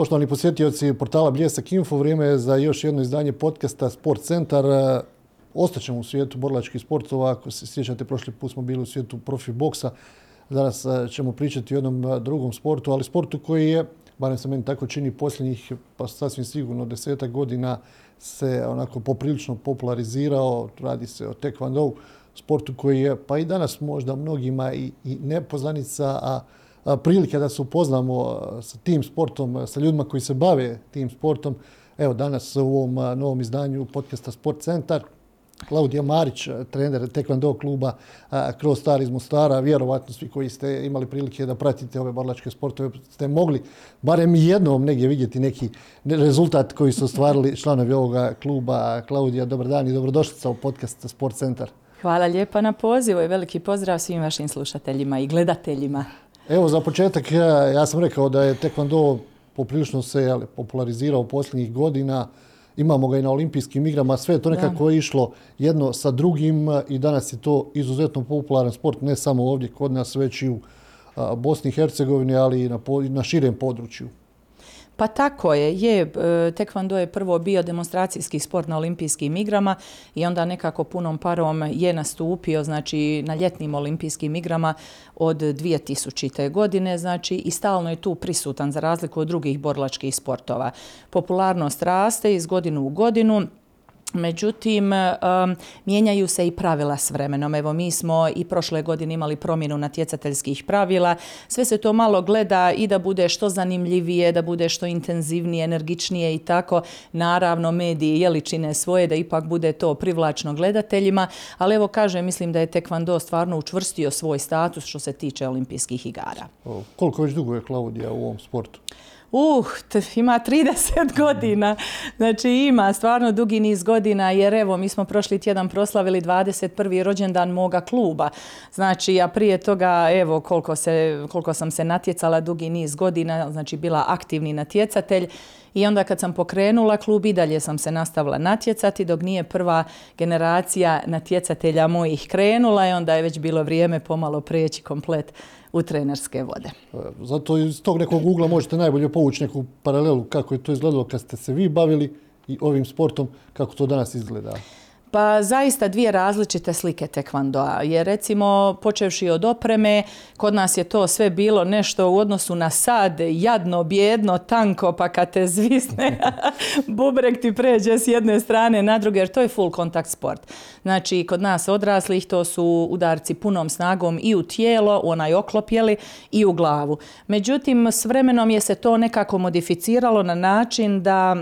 Poštovani posjetioci portala Bljesak Info, vrijeme je za još jedno izdanje podcasta Sport Centar. E, ostaćemo u svijetu borlačkih sportova. Ako se sjećate, prošli put smo bili u svijetu profi boksa. Danas e, ćemo pričati o jednom e, drugom sportu, ali sportu koji je, barem se meni tako čini, posljednjih, pa sasvim sigurno, desetak godina se onako poprilično popularizirao. Radi se o taekwondo sportu koji je, pa i danas možda mnogima i, i nepoznanica, a prilike da se upoznamo sa tim sportom, sa ljudima koji se bave tim sportom. Evo danas u ovom novom izdanju podcasta Sport Centar. Klaudija Marić, trener Tekvando kluba Kroz Star iz Mostara. Vjerovatno svi koji ste imali prilike da pratite ove barlačke sportove ste mogli barem jednom negdje vidjeti neki rezultat koji su ostvarili članovi ovoga kluba. Klaudija, dobar dan i dobrodošlica u podcast Sport Centar. Hvala lijepa na pozivu i veliki pozdrav svim vašim slušateljima i gledateljima. Evo za početak ja, sam rekao da je tekvando poprilično se popularizirao posljednjih godina. Imamo ga i na olimpijskim igrama. Sve je to nekako išlo jedno sa drugim i danas je to izuzetno popularan sport ne samo ovdje kod nas već i u Bosni i Hercegovini, ali i na, na širem području. Pa tako je, je, e, tekvando je prvo bio demonstracijski sport na olimpijskim igrama i onda nekako punom parom je nastupio znači na ljetnim olimpijskim igrama od 2000. godine, znači i stalno je tu prisutan za razliku od drugih borlačkih sportova. Popularnost raste iz godinu u godinu, Međutim, mijenjaju se i pravila s vremenom. Evo, mi smo i prošle godine imali promjenu natjecateljskih pravila. Sve se to malo gleda i da bude što zanimljivije, da bude što intenzivnije, energičnije i tako. Naravno, mediji jeli čine svoje da ipak bude to privlačno gledateljima. Ali evo, kaže, mislim da je Tekvando stvarno učvrstio svoj status što se tiče olimpijskih igara. koliko već dugo je Klaudija u ovom sportu? Uh, ima 30 godina. Znači ima stvarno dugi niz godina jer evo mi smo prošli tjedan proslavili 21. rođendan moga kluba. Znači a prije toga evo koliko, se, koliko sam se natjecala dugi niz godina, znači bila aktivni natjecatelj i onda kad sam pokrenula klub i dalje sam se nastavila natjecati dok nije prva generacija natjecatelja mojih krenula i onda je već bilo vrijeme pomalo preći komplet u trenerske vode. Zato iz tog nekog ugla možete najbolje povući neku paralelu kako je to izgledalo kad ste se vi bavili i ovim sportom, kako to danas izgleda. Pa zaista dvije različite slike tekvandoa. Jer recimo počevši od opreme, kod nas je to sve bilo nešto u odnosu na sad, jadno, bjedno, tanko, pa kad te zvisne, bubrek ti pređe s jedne strane na druge, jer to je full kontakt sport. Znači, kod nas odraslih to su udarci punom snagom i u tijelo, u onaj oklop, i u glavu. Međutim, s vremenom je se to nekako modificiralo na način da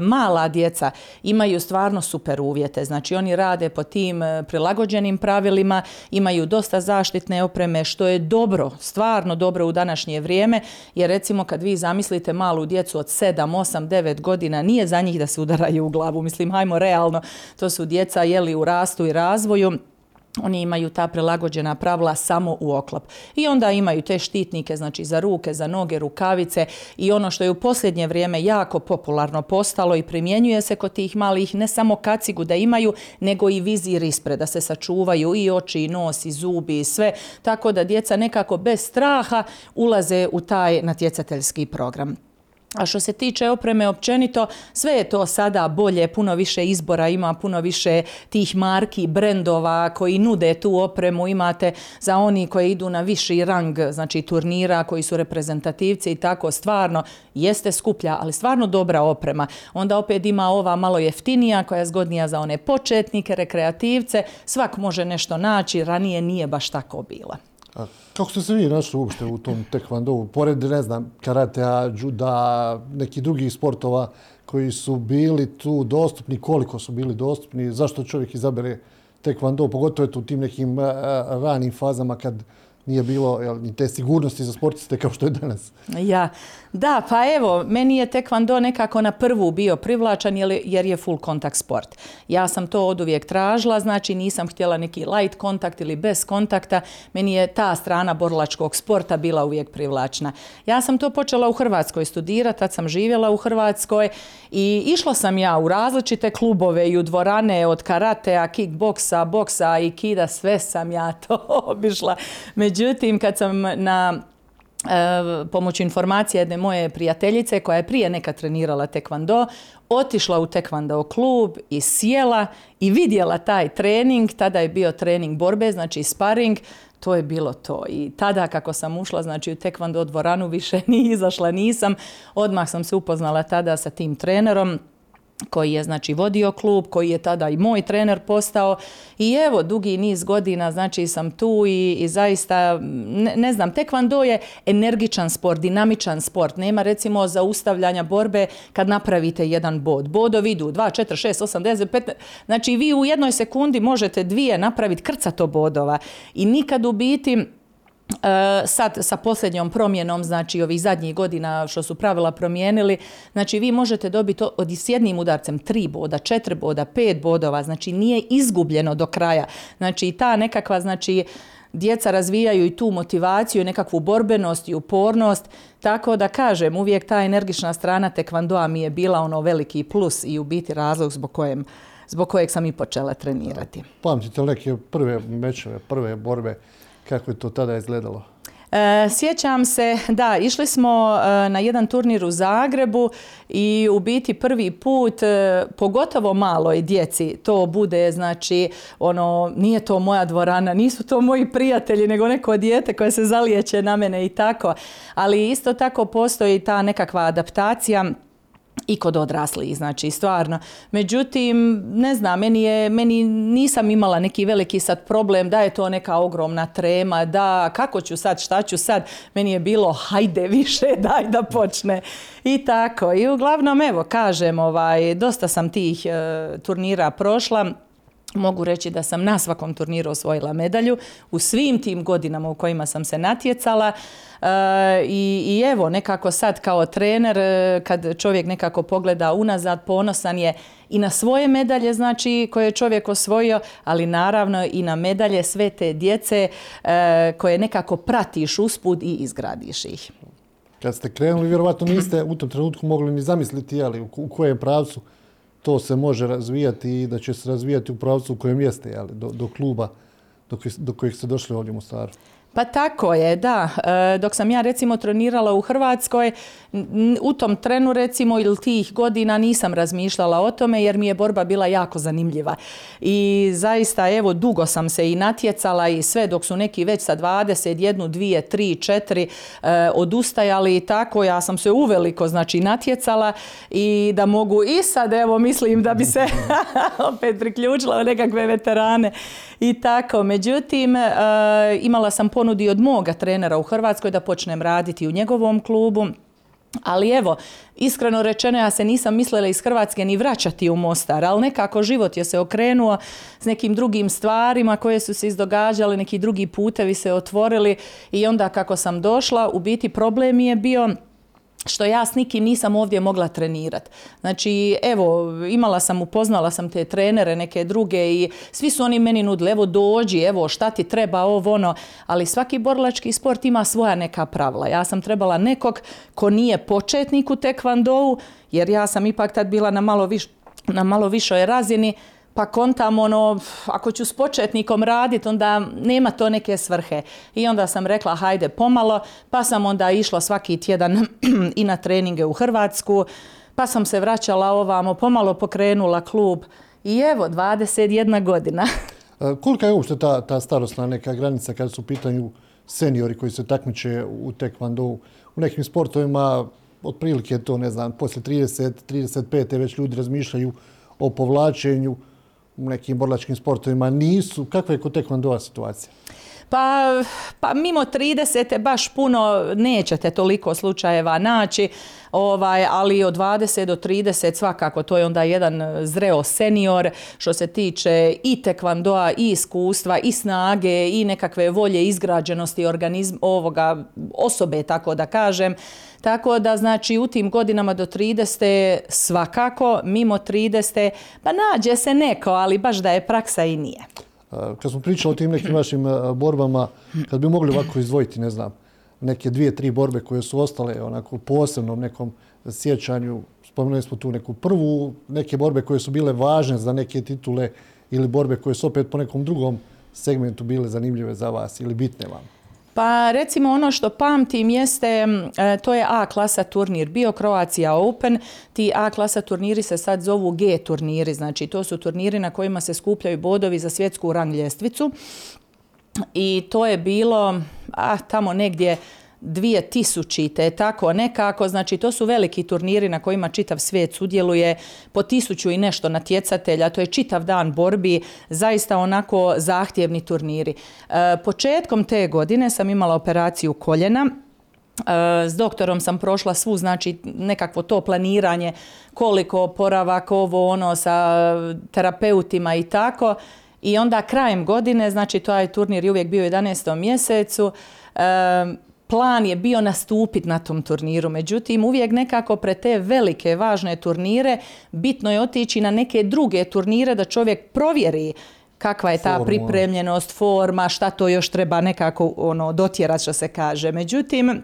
mala djeca imaju stvarno super uvjete. Znači oni rade po tim e, prilagođenim pravilima, imaju dosta zaštitne opreme što je dobro, stvarno dobro u današnje vrijeme jer recimo kad vi zamislite malu djecu od 7, 8, 9 godina nije za njih da se udaraju u glavu. Mislim, hajmo realno, to su djeca jeli u rastu i razvoju oni imaju ta prilagođena pravila samo u oklop. I onda imaju te štitnike, znači za ruke, za noge, rukavice i ono što je u posljednje vrijeme jako popularno postalo i primjenjuje se kod tih malih, ne samo kacigu da imaju, nego i vizir ispred, da se sačuvaju i oči, i nos, i zubi, i sve. Tako da djeca nekako bez straha ulaze u taj natjecateljski program. A što se tiče opreme općenito, sve je to sada bolje, puno više izbora ima, puno više tih marki, brendova koji nude tu opremu. Imate za oni koji idu na viši rang, znači turnira, koji su reprezentativci i tako stvarno jeste skuplja, ali stvarno dobra oprema. Onda opet ima ova malo jeftinija koja je zgodnija za one početnike, rekreativce. Svak može nešto naći, ranije nije baš tako bila. Kako ste se vi našli uopšte u tom tekvandovu? Pored, ne znam, karatea, juda, nekih drugih sportova koji su bili tu dostupni, koliko su bili dostupni, zašto čovjek izabere tekvando, pogotovo u tim nekim ranim fazama kad nije bilo jel, ni te sigurnosti za sportiste kao što je danas. Ja, da, pa evo, meni je tekvando nekako na prvu bio privlačan jer je full kontakt sport. Ja sam to od uvijek tražila, znači nisam htjela neki light kontakt ili bez kontakta. Meni je ta strana borlačkog sporta bila uvijek privlačna. Ja sam to počela u Hrvatskoj studirati, tad sam živjela u Hrvatskoj i išla sam ja u različite klubove i u dvorane od karatea, kickboksa, boksa i kida, sve sam ja to obišla. Međutim, kad sam na pomoću informacije jedne moje prijateljice koja je prije neka trenirala tekvando, otišla u tekvando klub i sjela i vidjela taj trening, tada je bio trening borbe, znači sparing, to je bilo to. I tada kako sam ušla, znači u tekvando dvoranu više ni izašla nisam, odmah sam se upoznala tada sa tim trenerom, koji je znači vodio klub, koji je tada i moj trener postao. I evo dugi niz godina znači sam tu i, i zaista ne, ne znam, tekvando je energičan sport, dinamičan sport, nema recimo zaustavljanja borbe kad napravite jedan bod. Bodovi idu 2, 4, 6, 8, 10, 15, znači vi u jednoj sekundi možete dvije napraviti krcato bodova. I nikad u biti sad sa posljednjom promjenom, znači ovih zadnjih godina što su pravila promijenili, znači vi možete dobiti od s jednim udarcem tri boda, četiri boda, pet bodova, znači nije izgubljeno do kraja. Znači ta nekakva, znači djeca razvijaju i tu motivaciju, nekakvu borbenost i upornost, tako da kažem, uvijek ta energična strana tekvandoa mi je bila ono veliki plus i u biti razlog zbog kojem zbog kojeg sam i počela trenirati. Pamtite neke prve mečeve, prve borbe kako je to tada izgledalo? E, sjećam se, da, išli smo e, na jedan turnir u Zagrebu i u biti prvi put, e, pogotovo maloj djeci, to bude, znači, ono, nije to moja dvorana, nisu to moji prijatelji, nego neko dijete koje se zalijeće na mene i tako. Ali isto tako postoji ta nekakva adaptacija i kod odraslih, znači stvarno. Međutim, ne znam, meni, je, meni nisam imala neki veliki sad problem da je to neka ogromna trema, da kako ću sad, šta ću sad, meni je bilo hajde više, daj da počne i tako. I uglavnom, evo, kažem, ovaj, dosta sam tih e, turnira prošla, Mogu reći da sam na svakom turniru osvojila medalju u svim tim godinama u kojima sam se natjecala e, i, i evo nekako sad kao trener e, kad čovjek nekako pogleda unazad ponosan je i na svoje medalje znači koje je čovjek osvojio, ali naravno i na medalje sve te djece e, koje nekako pratiš usput i izgradiš ih. Kad ste krenuli, vjerovatno niste u tom trenutku mogli ni zamisliti ali, u kojem pravcu to se može razvijati i da će se razvijati u pravcu u kojem jeste, jeli, do, do kluba do, kojih ste došli ovdje u Mostaru. Pa tako je, da. E, dok sam ja recimo trenirala u Hrvatskoj, u tom trenu recimo ili tih godina nisam razmišljala o tome jer mi je borba bila jako zanimljiva. I zaista evo dugo sam se i natjecala i sve dok su neki već sa 21, 2, 3, 4 e, odustajali i tako ja sam se uveliko znači natjecala i da mogu i sad evo mislim da bi se opet priključila u nekakve veterane i tako. Međutim, e, imala sam ponudi od moga trenera u Hrvatskoj da počnem raditi u njegovom klubu. Ali evo, iskreno rečeno, ja se nisam mislila iz Hrvatske ni vraćati u Mostar, ali nekako život je se okrenuo s nekim drugim stvarima koje su se izdogađale, neki drugi putevi se otvorili i onda kako sam došla, u biti problem je bio što ja s nikim nisam ovdje mogla trenirati. Znači, evo, imala sam, upoznala sam te trenere, neke druge i svi su oni meni nudili, evo dođi, evo šta ti treba, ovo ono, ali svaki borlački sport ima svoja neka pravila. Ja sam trebala nekog ko nije početnik u tekvandou, jer ja sam ipak tad bila na malo, viš, na malo višoj razini, pa kontam ono, ako ću s početnikom raditi, onda nema to neke svrhe. I onda sam rekla, hajde pomalo, pa sam onda išla svaki tjedan i na treninge u Hrvatsku, pa sam se vraćala ovamo, pomalo pokrenula klub i evo, 21 godina. Kolika je uopšte ta, ta starostna neka granica kada su u pitanju seniori koji se takmiče u tekvandu? U nekim sportovima otprilike to, ne znam, poslije 30, 35. već ljudi razmišljaju o povlačenju u nekim borlačkim sportovima nisu. Kakva je kod tekvandova situacija? Pa, pa mimo 30. baš puno nećete toliko slučajeva naći, ovaj, ali od 20 do 30 svakako to je onda jedan zreo senior što se tiče i tekvandoa i iskustva i snage i nekakve volje izgrađenosti organizma ovoga osobe tako da kažem. Tako da znači u tim godinama do 30 svakako, mimo 30 pa nađe se neko, ali baš da je praksa i nije. Kad smo pričali o tim nekim vašim borbama, kad bi mogli ovako izdvojiti, ne znam, neke dvije, tri borbe koje su ostale onako posebnom nekom sjećanju, spomenuli smo tu neku prvu, neke borbe koje su bile važne za neke titule ili borbe koje su opet po nekom drugom segmentu bile zanimljive za vas ili bitne vam? Pa recimo ono što pamtim jeste, e, to je A klasa turnir, bio Croatia Open, ti A klasa turniri se sad zovu G turniri, znači to su turniri na kojima se skupljaju bodovi za svjetsku rang ljestvicu i to je bilo a, tamo negdje 2000-te, tako nekako, znači to su veliki turniri na kojima čitav svijet sudjeluje, po tisuću i nešto natjecatelja, to je čitav dan borbi, zaista onako zahtjevni turniri. E, početkom te godine sam imala operaciju koljena, e, s doktorom sam prošla svu, znači nekakvo to planiranje, koliko oporavak, ovo ono sa terapeutima i tako. I onda krajem godine, znači to je turnir je uvijek bio u 11. mjesecu, e, plan je bio nastupiti na tom turniru. Međutim, uvijek nekako pre te velike, važne turnire bitno je otići na neke druge turnire da čovjek provjeri kakva je ta Forma. pripremljenost, forma, šta to još treba nekako ono, dotjerati što se kaže. Međutim,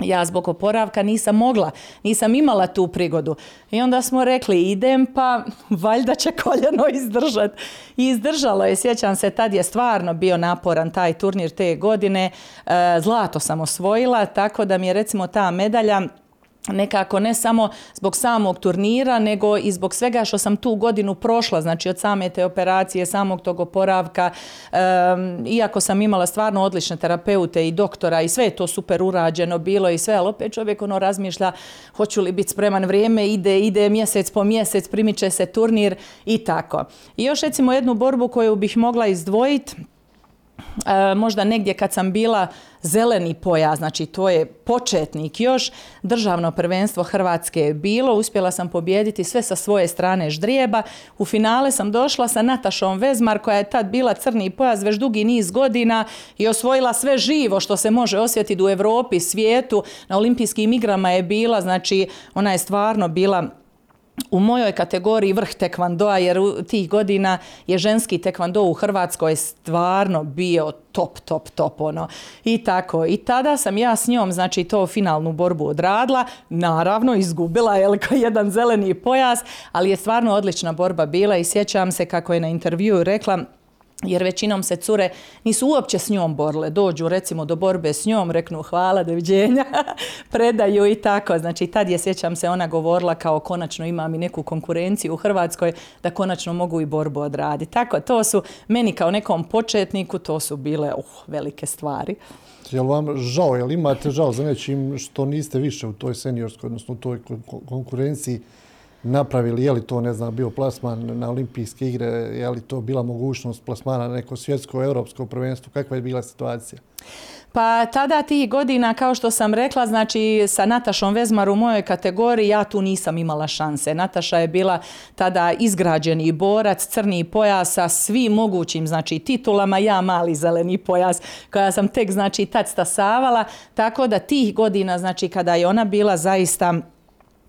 ja zbog oporavka nisam mogla, nisam imala tu prigodu. I onda smo rekli idem pa valjda će koljeno izdržat. I izdržalo je, sjećam se, tad je stvarno bio naporan taj turnir te godine. E, Zlato sam osvojila, tako da mi je recimo ta medalja nekako ne samo zbog samog turnira, nego i zbog svega što sam tu godinu prošla, znači od same te operacije, samog tog oporavka, iako sam imala stvarno odlične terapeute i doktora i sve je to super urađeno bilo i sve, ali opet čovjek ono razmišlja hoću li biti spreman vrijeme, ide, ide mjesec po mjesec, primiče se turnir i tako. I još recimo jednu borbu koju bih mogla izdvojiti, E, možda negdje kad sam bila zeleni pojas, znači to je početnik još, državno prvenstvo Hrvatske je bilo, uspjela sam pobijediti sve sa svoje strane ždrijeba. U finale sam došla sa Natašom Vezmar koja je tad bila crni pojas već dugi niz godina i osvojila sve živo što se može osjetiti u Europi, svijetu. Na olimpijskim igrama je bila, znači ona je stvarno bila u mojoj kategoriji vrh tekvandoa, jer u tih godina je ženski tekvando u Hrvatskoj stvarno bio top, top, top, ono. I tako. I tada sam ja s njom, znači, to finalnu borbu odradila. Naravno, izgubila je jedan zeleni pojas, ali je stvarno odlična borba bila i sjećam se kako je na intervju rekla jer većinom se cure nisu uopće s njom borile. Dođu recimo do borbe s njom, reknu hvala, doviđenja, predaju i tako. Znači tad je, sjećam se, ona govorila kao konačno imam i neku konkurenciju u Hrvatskoj da konačno mogu i borbu odraditi. Tako, to su meni kao nekom početniku, to su bile uh, velike stvari. Jel vam žao, jel imate žao za nečim što niste više u toj seniorskoj, odnosno u toj konkurenciji napravili, je li to, ne znam, bio plasman na olimpijske igre, je li to bila mogućnost plasmana na neko svjetsko, europsko prvenstvo, kakva je bila situacija? Pa tada tih godina, kao što sam rekla, znači sa Natašom Vezmar u mojoj kategoriji ja tu nisam imala šanse. Nataša je bila tada izgrađeni borac, crni pojas sa svim mogućim znači titulama, ja mali zeleni pojas koja sam tek znači tad stasavala, tako da tih godina znači kada je ona bila zaista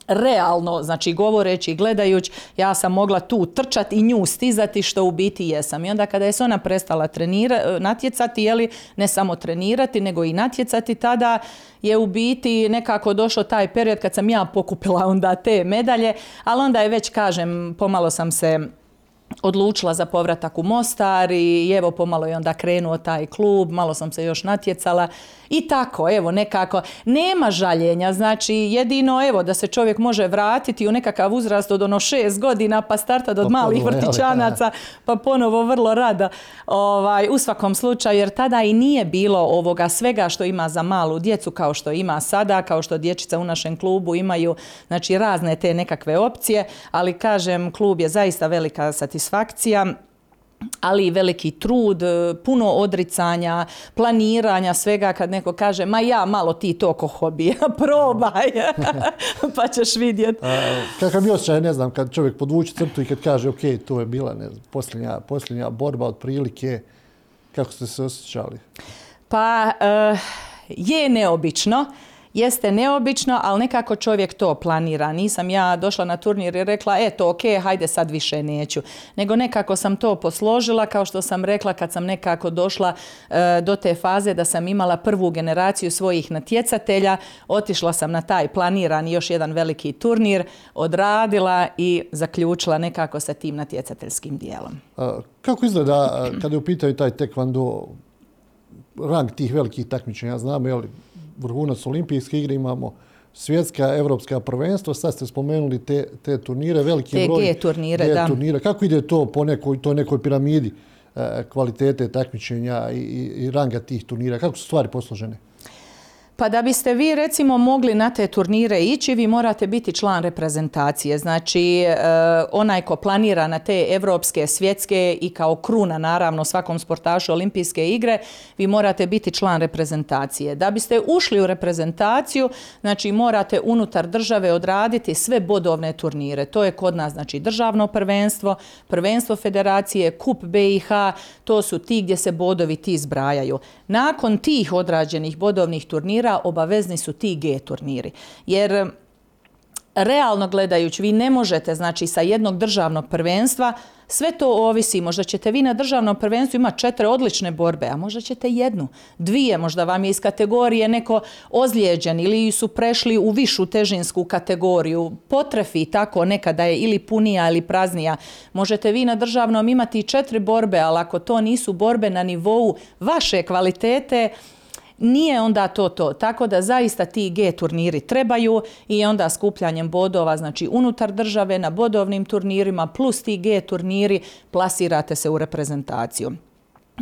realno, znači govoreći i gledajući, ja sam mogla tu trčati i nju stizati što u biti jesam. I onda kada je se ona prestala trenira, natjecati, jeli, ne samo trenirati, nego i natjecati, tada je u biti nekako došao taj period kad sam ja pokupila onda te medalje, ali onda je već, kažem, pomalo sam se odlučila za povratak u Mostar i evo pomalo je onda krenuo taj klub, malo sam se još natjecala i tako, evo nekako, nema žaljenja, znači jedino evo da se čovjek može vratiti u nekakav uzrast od ono šest godina pa startati od pa malih vrtićanaca pa ponovo vrlo rada ovaj, u svakom slučaju jer tada i nije bilo ovoga svega što ima za malu djecu kao što ima sada, kao što dječica u našem klubu imaju znači razne te nekakve opcije, ali kažem klub je zaista velika satisfakcija ali i veliki trud, e, puno odricanja, planiranja, svega kad neko kaže ma ja malo ti to ko hobija, probaj, pa ćeš vidjeti. Kakav mi osjećaj, ne znam, kad čovjek podvuče crtu i kad kaže ok, to je bila ne znam, posljednja, posljednja borba od prilike, kako ste se osjećali? Pa, uh, je neobično jeste neobično, ali nekako čovjek to planira. Nisam ja došla na turnir i rekla, eto, ok, hajde sad više neću. Nego nekako sam to posložila, kao što sam rekla kad sam nekako došla e, do te faze da sam imala prvu generaciju svojih natjecatelja, otišla sam na taj planiran još jedan veliki turnir, odradila i zaključila nekako sa tim natjecateljskim dijelom. kako izgleda kada je u pitanju taj tekvando rang tih velikih takmičenja. Znamo, jel, vrhunac olimpijske igre imamo svjetska, evropska prvenstva, sad ste spomenuli te, te turnire, veliki te broj. G turnire, da. Kako ide to po nekoj, to nekoj piramidi e, kvalitete takmičenja i, i, i ranga tih turnira? Kako su stvari posložene? Pa da biste vi recimo mogli na te turnire ići, vi morate biti član reprezentacije. Znači, e, onaj ko planira na te evropske, svjetske i kao kruna naravno svakom sportašu olimpijske igre, vi morate biti član reprezentacije. Da biste ušli u reprezentaciju, znači morate unutar države odraditi sve bodovne turnire. To je kod nas znači državno prvenstvo, prvenstvo federacije, kup BiH, to su ti gdje se bodovi ti zbrajaju. Nakon tih odrađenih bodovnih turnira obavezni su ti G turniri. Jer realno gledajući, vi ne možete, znači, sa jednog državnog prvenstva, sve to ovisi, možda ćete vi na državnom prvenstvu imati četiri odlične borbe, a možda ćete jednu, dvije, možda vam je iz kategorije neko ozlijeđen ili su prešli u višu težinsku kategoriju, potrefi tako nekada je ili punija ili praznija. Možete vi na državnom imati četiri borbe, ali ako to nisu borbe na nivou vaše kvalitete, nije onda to to. Tako da zaista ti G turniri trebaju i onda skupljanjem bodova, znači unutar države na bodovnim turnirima plus ti G turniri plasirate se u reprezentaciju.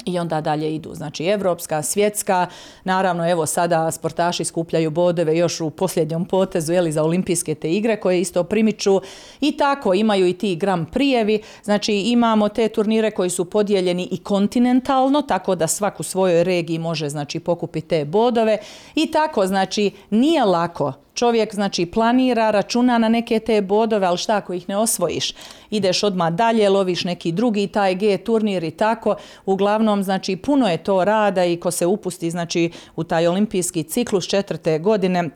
I onda dalje idu, znači evropska, svjetska, naravno evo sada sportaši skupljaju bodove još u posljednjom potezu jeli, za olimpijske te igre koje isto primiču. I tako imaju i ti gram prijevi, znači imamo te turnire koji su podijeljeni i kontinentalno, tako da svak u svojoj regiji može znači pokupiti te bodove. I tako znači nije lako čovjek znači planira, računa na neke te bodove, ali šta ako ih ne osvojiš? Ideš odmah dalje, loviš neki drugi taj G turnir i tako. Uglavnom, znači puno je to rada i ko se upusti znači u taj olimpijski ciklus četvrte godine,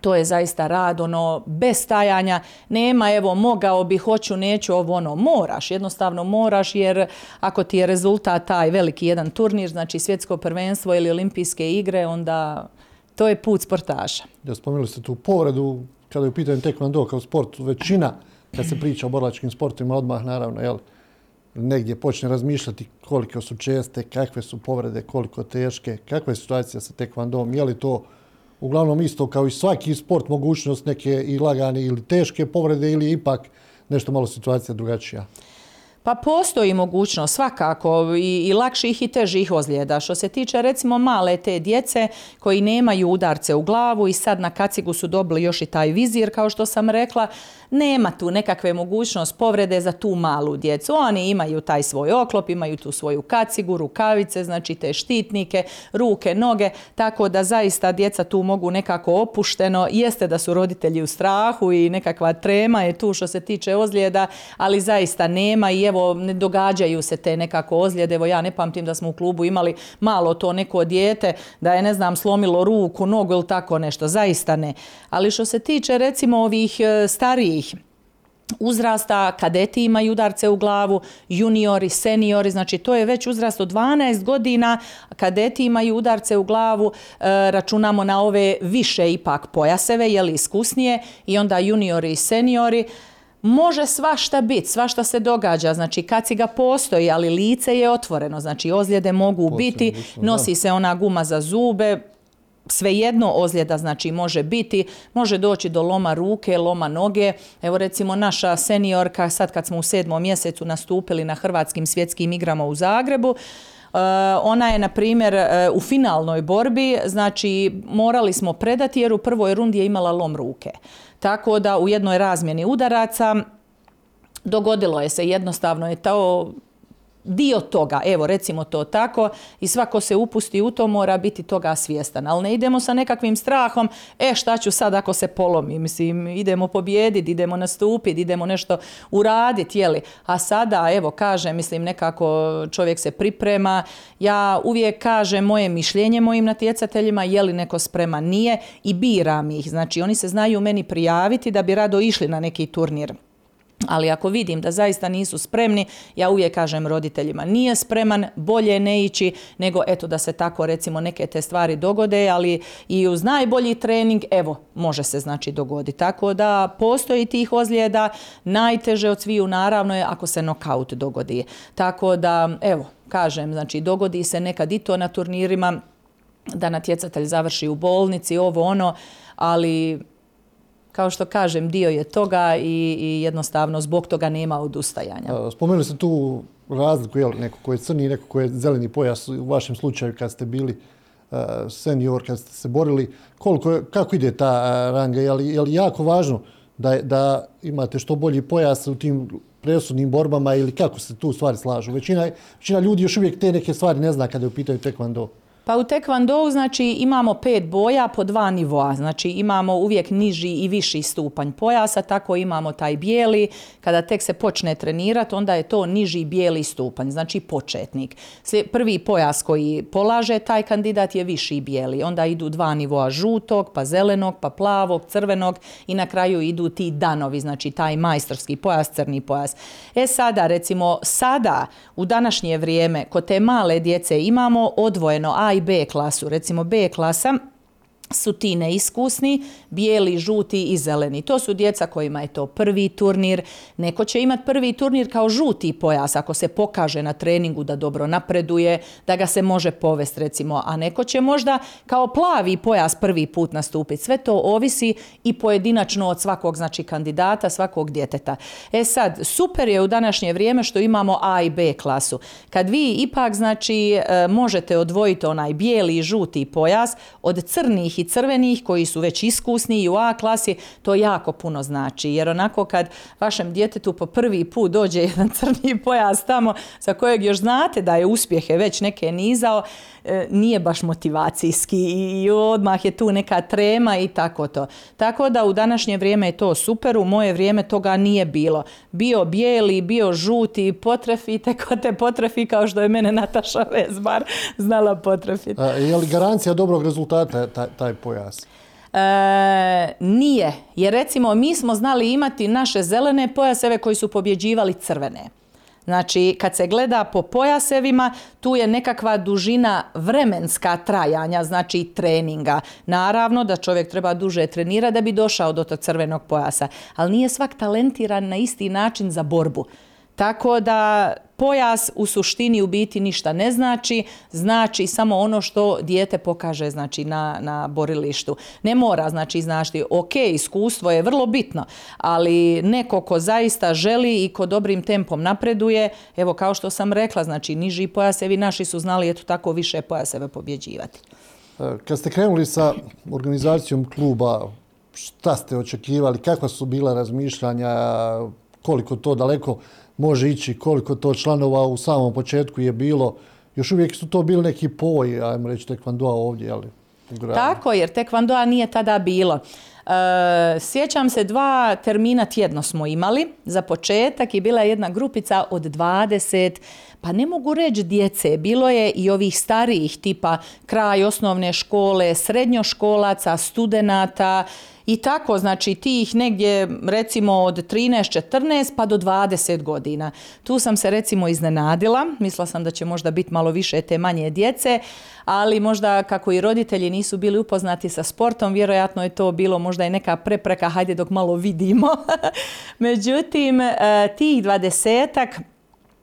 to je zaista rad, ono, bez stajanja, nema, evo, mogao bi, hoću, neću, ovo, ono, moraš, jednostavno moraš, jer ako ti je rezultat taj veliki jedan turnir, znači svjetsko prvenstvo ili olimpijske igre, onda to je put sportaša. Ja spomenuli ste tu povredu, kada je u pitanju tekvando kao sport, većina, kad se priča o borlačkim sportima, odmah naravno, jel, negdje počne razmišljati koliko su česte, kakve su povrede, koliko teške, kakva je situacija sa tekvandom, je li to uglavnom isto kao i svaki sport mogućnost neke i lagane ili teške povrede ili ipak nešto malo situacija drugačija? Pa postoji mogućnost svakako i, i lakših i težih ozljeda. Što se tiče recimo male te djece koji nemaju udarce u glavu i sad na kacigu su dobili još i taj vizir kao što sam rekla, nema tu nekakve mogućnost povrede za tu malu djecu. Oni imaju taj svoj oklop, imaju tu svoju kacigu, rukavice, znači te štitnike, ruke, noge, tako da zaista djeca tu mogu nekako opušteno. Jeste da su roditelji u strahu i nekakva trema je tu što se tiče ozljeda, ali zaista nema i evo ne događaju se te nekako ozljede. Evo ja ne pamtim da smo u klubu imali malo to neko dijete da je ne znam slomilo ruku, nogu ili tako nešto. Zaista ne. Ali što se tiče recimo ovih e, starijih uzrasta, kadeti imaju udarce u glavu, juniori, seniori, znači to je već uzrast od 12 godina, kadeti imaju udarce u glavu, e, računamo na ove više ipak pojaseve, jeli iskusnije, i onda juniori i seniori, Može svašta biti, svašta se događa, znači kad si ga postoji, ali lice je otvoreno, znači ozljede mogu biti, nosi se ona guma za zube, svejedno ozljeda znači može biti, može doći do loma ruke, loma noge. Evo recimo naša seniorka sad kad smo u sedmom mjesecu nastupili na hrvatskim svjetskim igrama u Zagrebu, Uh, ona je, na primjer, uh, u finalnoj borbi, znači morali smo predati jer u prvoj rundi je imala lom ruke. Tako da u jednoj razmjeni udaraca dogodilo je se jednostavno je to dio toga, evo recimo to tako i svako se upusti u to mora biti toga svjestan, ali ne idemo sa nekakvim strahom, e šta ću sad ako se polomi, mislim idemo pobjediti, idemo nastupiti, idemo nešto uraditi, jeli, a sada evo kaže, mislim nekako čovjek se priprema, ja uvijek kažem moje mišljenje mojim natjecateljima, je li neko spreman, nije i biram ih, znači oni se znaju meni prijaviti da bi rado išli na neki turnir Ali ako vidim da zaista nisu spremni, ja uvijek kažem roditeljima nije spreman, bolje ne ići nego eto da se tako recimo neke te stvari dogode, ali i uz najbolji trening, evo, može se znači dogoditi. Tako da postoji tih ozljeda, najteže od sviju naravno je ako se nokaut dogodi. Tako da, evo, kažem, znači dogodi se nekad i to na turnirima, da natjecatelj završi u bolnici, ovo ono, ali kao što kažem, dio je toga i, i jednostavno zbog toga nema odustajanja. Spomenuli ste tu razliku, jel, neko ko je crni neko ko je zeleni pojas u vašem slučaju kad ste bili uh, senior, kad ste se borili. Koliko, kako ide ta uh, ranga? Je li jako važno da, da imate što bolji pojas u tim presudnim borbama ili kako se tu stvari slažu? Većina, većina ljudi još uvijek te neke stvari ne zna kada je u pitanju tekvando. Pa u tekvandou znači imamo pet boja po dva nivoa, znači imamo uvijek niži i viši stupanj pojasa, tako imamo taj bijeli, kada tek se počne trenirati, onda je to niži bijeli stupanj, znači početnik. Prvi pojas koji polaže taj kandidat je viši bijeli, onda idu dva nivoa žutog, pa zelenog, pa plavog, crvenog i na kraju idu ti danovi, znači taj majstorski pojas, crni pojas. E sada, recimo, sada u današnje vrijeme kod te male djece imamo odvojeno A i B klasu. Recimo B klasa su ti neiskusni, bijeli, žuti i zeleni. To su djeca kojima je to prvi turnir. Neko će imati prvi turnir kao žuti pojas ako se pokaže na treningu da dobro napreduje, da ga se može povesti recimo, a neko će možda kao plavi pojas prvi put nastupiti. Sve to ovisi i pojedinačno od svakog znači kandidata, svakog djeteta. E sad, super je u današnje vrijeme što imamo A i B klasu. Kad vi ipak znači e, možete odvojiti onaj bijeli i žuti pojas od crnih i crvenih koji su već iskusni i u A klasi, to jako puno znači. Jer onako kad vašem djetetu po prvi put dođe jedan crni pojas tamo za kojeg još znate da je uspjehe već neke nizao, e, nije baš motivacijski i odmah je tu neka trema i tako to. Tako da u današnje vrijeme je to super, u moje vrijeme toga nije bilo. Bio bijeli, bio žuti, potrefite ko te potrefi kao što je mene Nataša Vezbar znala potrefiti. Je li garancija dobrog rezultata taj, taj pojas? E, nije, jer recimo mi smo znali imati naše zelene pojaseve koji su pobjeđivali crvene. Znači, kad se gleda po pojasevima, tu je nekakva dužina vremenska trajanja, znači treninga. Naravno da čovjek treba duže trenirati da bi došao do tog crvenog pojasa, ali nije svak talentiran na isti način za borbu. Tako da pojas u suštini u biti ništa ne znači, znači samo ono što dijete pokaže znači na, na borilištu. Ne mora znači znači ok, iskustvo je vrlo bitno, ali neko ko zaista želi i ko dobrim tempom napreduje, evo kao što sam rekla, znači niži pojasevi naši su znali eto tako više pojaseve pobjeđivati. E, kad ste krenuli sa organizacijom kluba, šta ste očekivali, kakva su bila razmišljanja, koliko to daleko može ići, koliko to članova u samom početku je bilo. Još uvijek su to bili neki poj, ajmo reći, tekvandoa ovdje, jel? Tako, jer tekvandoa nije tada bilo. E, sjećam se dva termina tjedno smo imali za početak i bila je jedna grupica od 20, pa ne mogu reći djece, bilo je i ovih starijih tipa kraj osnovne škole, srednjoškolaca, studenata, i tako, znači tih negdje recimo od 13-14 pa do 20 godina. Tu sam se recimo iznenadila, mislila sam da će možda biti malo više te manje djece, ali možda kako i roditelji nisu bili upoznati sa sportom, vjerojatno je to bilo možda i neka prepreka, hajde dok malo vidimo. Međutim, e, tih dvadesetak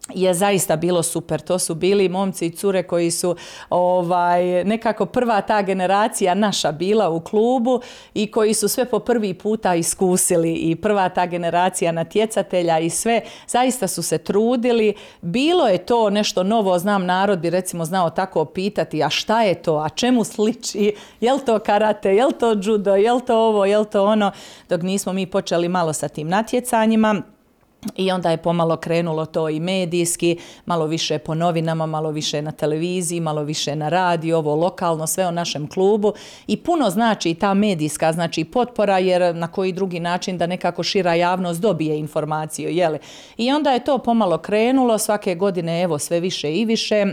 je zaista bilo super. To su bili momci i cure koji su ovaj, nekako prva ta generacija naša bila u klubu i koji su sve po prvi puta iskusili i prva ta generacija natjecatelja i sve zaista su se trudili. Bilo je to nešto novo, znam narod bi recimo znao tako pitati a šta je to, a čemu sliči, je li to karate, je li to judo, je li to ovo, je li to ono, dok nismo mi počeli malo sa tim natjecanjima. I onda je pomalo krenulo to i medijski, malo više po novinama, malo više na televiziji, malo više na radiju, ovo lokalno, sve o našem klubu. I puno znači ta medijska, znači potpora, jer na koji drugi način da nekako šira javnost dobije informaciju, jeli. I onda je to pomalo krenulo, svake godine evo sve više i više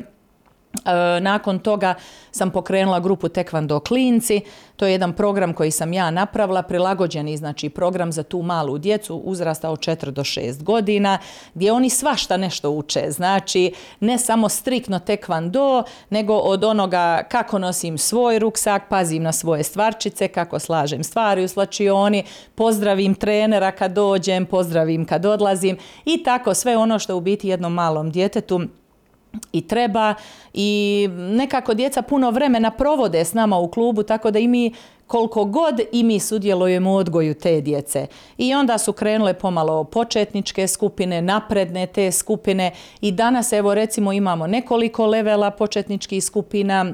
nakon toga sam pokrenula grupu Tekvando Klinci. To je jedan program koji sam ja napravila, prilagođeni znači program za tu malu djecu uzrasta od 4 do 6 godina, gdje oni svašta nešto uče. Znači, ne samo striktno tekvando, nego od onoga kako nosim svoj ruksak, pazim na svoje stvarčice, kako slažem stvari u slačioni, pozdravim trenera kad dođem, pozdravim kad odlazim i tako sve ono što u biti jednom malom djetetu i treba i nekako djeca puno vremena provode s nama u klubu tako da i mi koliko god i mi sudjelujemo u odgoju te djece. I onda su krenule pomalo početničke skupine, napredne te skupine i danas evo recimo imamo nekoliko levela početničkih skupina,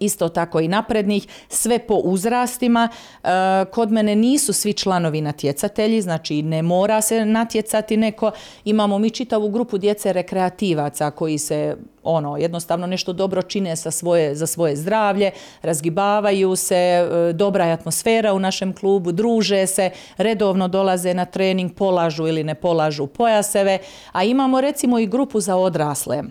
isto tako i naprednih, sve po uzrastima. E, kod mene nisu svi članovi natjecatelji, znači ne mora se natjecati neko. Imamo mi čitavu grupu djece rekreativaca koji se ono jednostavno nešto dobro čine sa svoje, za svoje zdravlje, razgibavaju se, e, dobra je atmosfera u našem klubu, druže se, redovno dolaze na trening, polažu ili ne polažu pojaseve, a imamo recimo i grupu za odrasle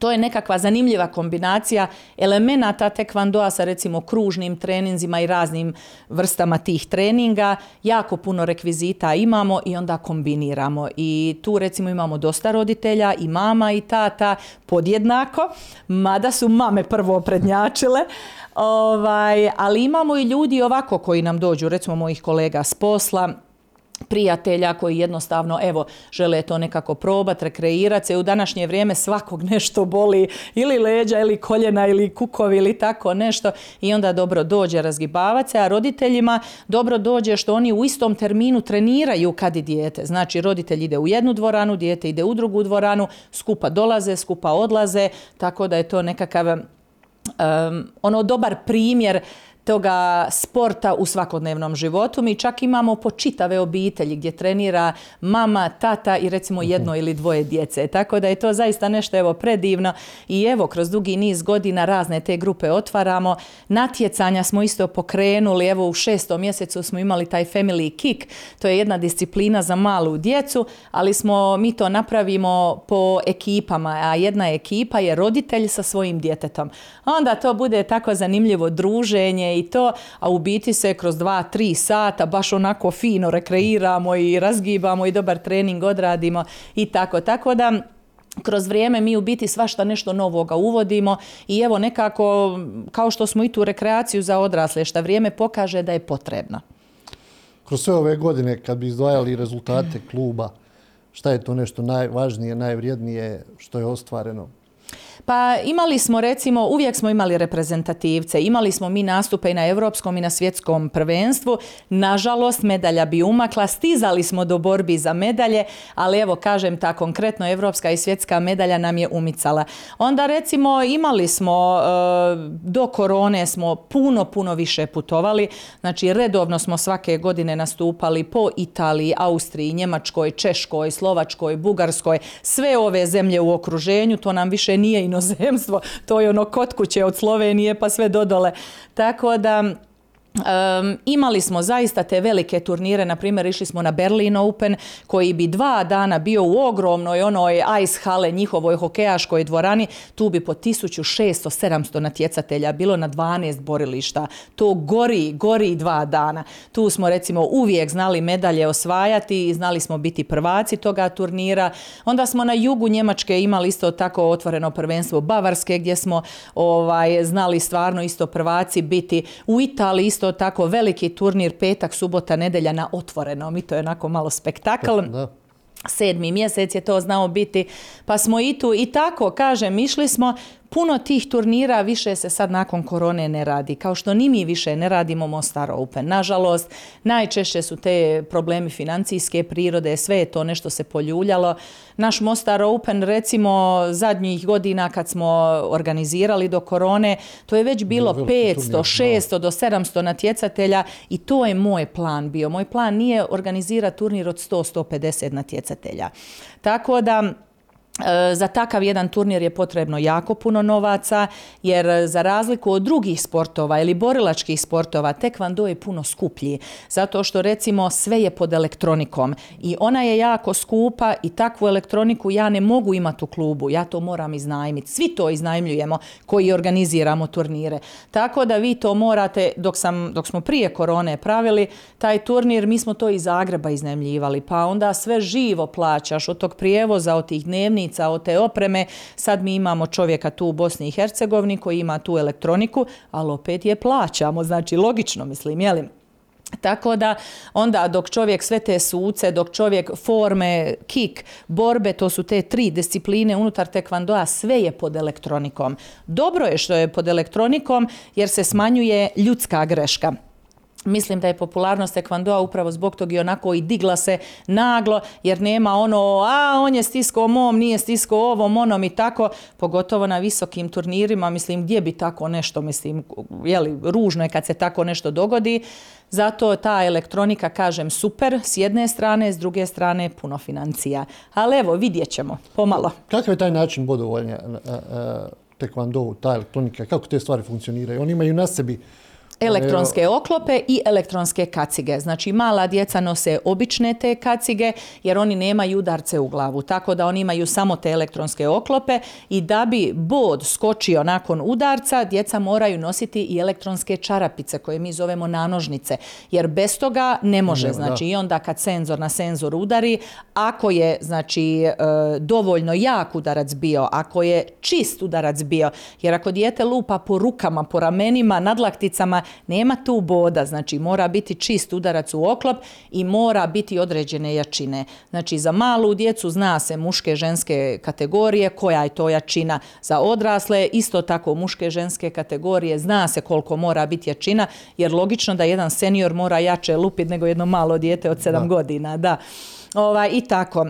to je nekakva zanimljiva kombinacija elemenata tekvandoa sa recimo kružnim treninzima i raznim vrstama tih treninga. Jako puno rekvizita imamo i onda kombiniramo. I tu recimo imamo dosta roditelja i mama i tata podjednako, mada su mame prvo prednjačile. Ovaj, ali imamo i ljudi ovako koji nam dođu, recimo mojih kolega s posla, prijatelja koji jednostavno evo žele to nekako probati, rekreirati se. U današnje vrijeme svakog nešto boli ili leđa ili koljena ili kukovi ili tako nešto i onda dobro dođe razgibavati se, a roditeljima dobro dođe što oni u istom terminu treniraju kad i dijete. Znači roditelj ide u jednu dvoranu, dijete ide u drugu dvoranu, skupa dolaze, skupa odlaze, tako da je to nekakav um, ono dobar primjer toga sporta u svakodnevnom životu. Mi čak imamo po čitave obitelji gdje trenira mama, tata i recimo jedno ili dvoje djece. Tako da je to zaista nešto evo predivno i evo kroz dugi niz godina razne te grupe otvaramo. Natjecanja smo isto pokrenuli, evo u šestom mjesecu smo imali taj family kick, to je jedna disciplina za malu djecu, ali smo mi to napravimo po ekipama, a jedna ekipa je roditelj sa svojim djetetom. Onda to bude tako zanimljivo druženje i to, a u biti se kroz dva, tri sata baš onako fino rekreiramo i razgibamo i dobar trening odradimo i tako. Tako da kroz vrijeme mi u biti svašta nešto novoga uvodimo i evo nekako kao što smo i tu rekreaciju za odrasle, šta vrijeme pokaže da je potrebna. Kroz sve ove godine kad bi izdvajali rezultate kluba, šta je to nešto najvažnije, najvrijednije što je ostvareno? Pa imali smo recimo, uvijek smo imali reprezentativce, imali smo mi nastupe i na europskom i na svjetskom prvenstvu. Nažalost, medalja bi umakla, stizali smo do borbi za medalje, ali evo kažem ta konkretno evropska i svjetska medalja nam je umicala. Onda recimo imali smo, e, do korone smo puno, puno više putovali, znači redovno smo svake godine nastupali po Italiji, Austriji, Njemačkoj, Češkoj, Slovačkoj, Bugarskoj, sve ove zemlje u okruženju, to nam više nije inozemstvo, to je ono kod kuće od Slovenije pa sve dodole. Tako da Um, imali smo zaista te velike turnire, na primjer išli smo na Berlin Open koji bi dva dana bio u ogromnoj onoj ice hale njihovoj hokejaškoj dvorani, tu bi po 1600-700 natjecatelja bilo na 12 borilišta. To gori, gori dva dana. Tu smo recimo uvijek znali medalje osvajati i znali smo biti prvaci toga turnira. Onda smo na jugu Njemačke imali isto tako otvoreno prvenstvo Bavarske gdje smo ovaj, znali stvarno isto prvaci biti. U Italiji tako veliki turnir petak, subota, nedelja na otvorenom i to je onako malo spektakl. Da. Sedmi mjesec je to znao biti, pa smo i tu i tako, kažem, išli smo Puno tih turnira više se sad nakon korone ne radi, kao što ni mi više ne radimo Mostar Open. Nažalost, najčešće su te problemi financijske prirode, sve je to nešto se poljuljalo. Naš Mostar Open, recimo, zadnjih godina kad smo organizirali do korone, to je već bilo 500, 600 do 700 natjecatelja i to je moj plan bio. Moj plan nije organizirati turnir od 100-150 natjecatelja. Tako da za takav jedan turnir je potrebno jako puno novaca, jer za razliku od drugih sportova ili borilačkih sportova, tekvando je puno skuplji. Zato što recimo sve je pod elektronikom i ona je jako skupa i takvu elektroniku ja ne mogu imati u klubu, ja to moram iznajmiti. Svi to iznajmljujemo koji organiziramo turnire. Tako da vi to morate, dok, sam, dok smo prije korone pravili taj turnir, mi smo to iz Zagreba iznajmljivali, pa onda sve živo plaćaš od tog prijevoza, od tih dnevnih od te opreme. Sad mi imamo čovjeka tu u Bosni i Hercegovini koji ima tu elektroniku, ali opet je plaćamo. Znači, logično mislim, jeli? Tako da onda dok čovjek sve te suce, dok čovjek forme, kik, borbe, to su te tri discipline unutar tekvandoa, sve je pod elektronikom. Dobro je što je pod elektronikom jer se smanjuje ljudska greška. Mislim da je popularnost tekvandoa upravo zbog tog i onako i digla se naglo jer nema ono a on je stisko mom, nije stisko ovom, onom i tako, pogotovo na visokim turnirima, mislim gdje bi tako nešto, mislim, jeli, ružno je kad se tako nešto dogodi. Zato ta elektronika, kažem, super s jedne strane, s druge strane puno financija. Ali evo, vidjet ćemo, pomalo. Kakav je taj način bodovanja tekvandovu, ta elektronika, kako te stvari funkcioniraju? Oni imaju na sebi elektronske oklope i elektronske kacige. Znači mala djeca nose obične te kacige jer oni nemaju udarce u glavu. Tako da oni imaju samo te elektronske oklope i da bi bod skočio nakon udarca, djeca moraju nositi i elektronske čarapice koje mi zovemo nanožnice. Jer bez toga ne može. znači i onda kad senzor na senzor udari, ako je znači e, dovoljno jak udarac bio, ako je čist udarac bio, jer ako dijete lupa po rukama, po ramenima, nadlakticama, nema tu boda, znači mora biti čist udarac u oklop i mora biti određene jačine. Znači za malu djecu zna se muške ženske kategorije, koja je to jačina za odrasle, isto tako muške ženske kategorije zna se koliko mora biti jačina, jer logično da jedan senior mora jače lupiti nego jedno malo dijete od 7 godina, da. Ovaj, I tako.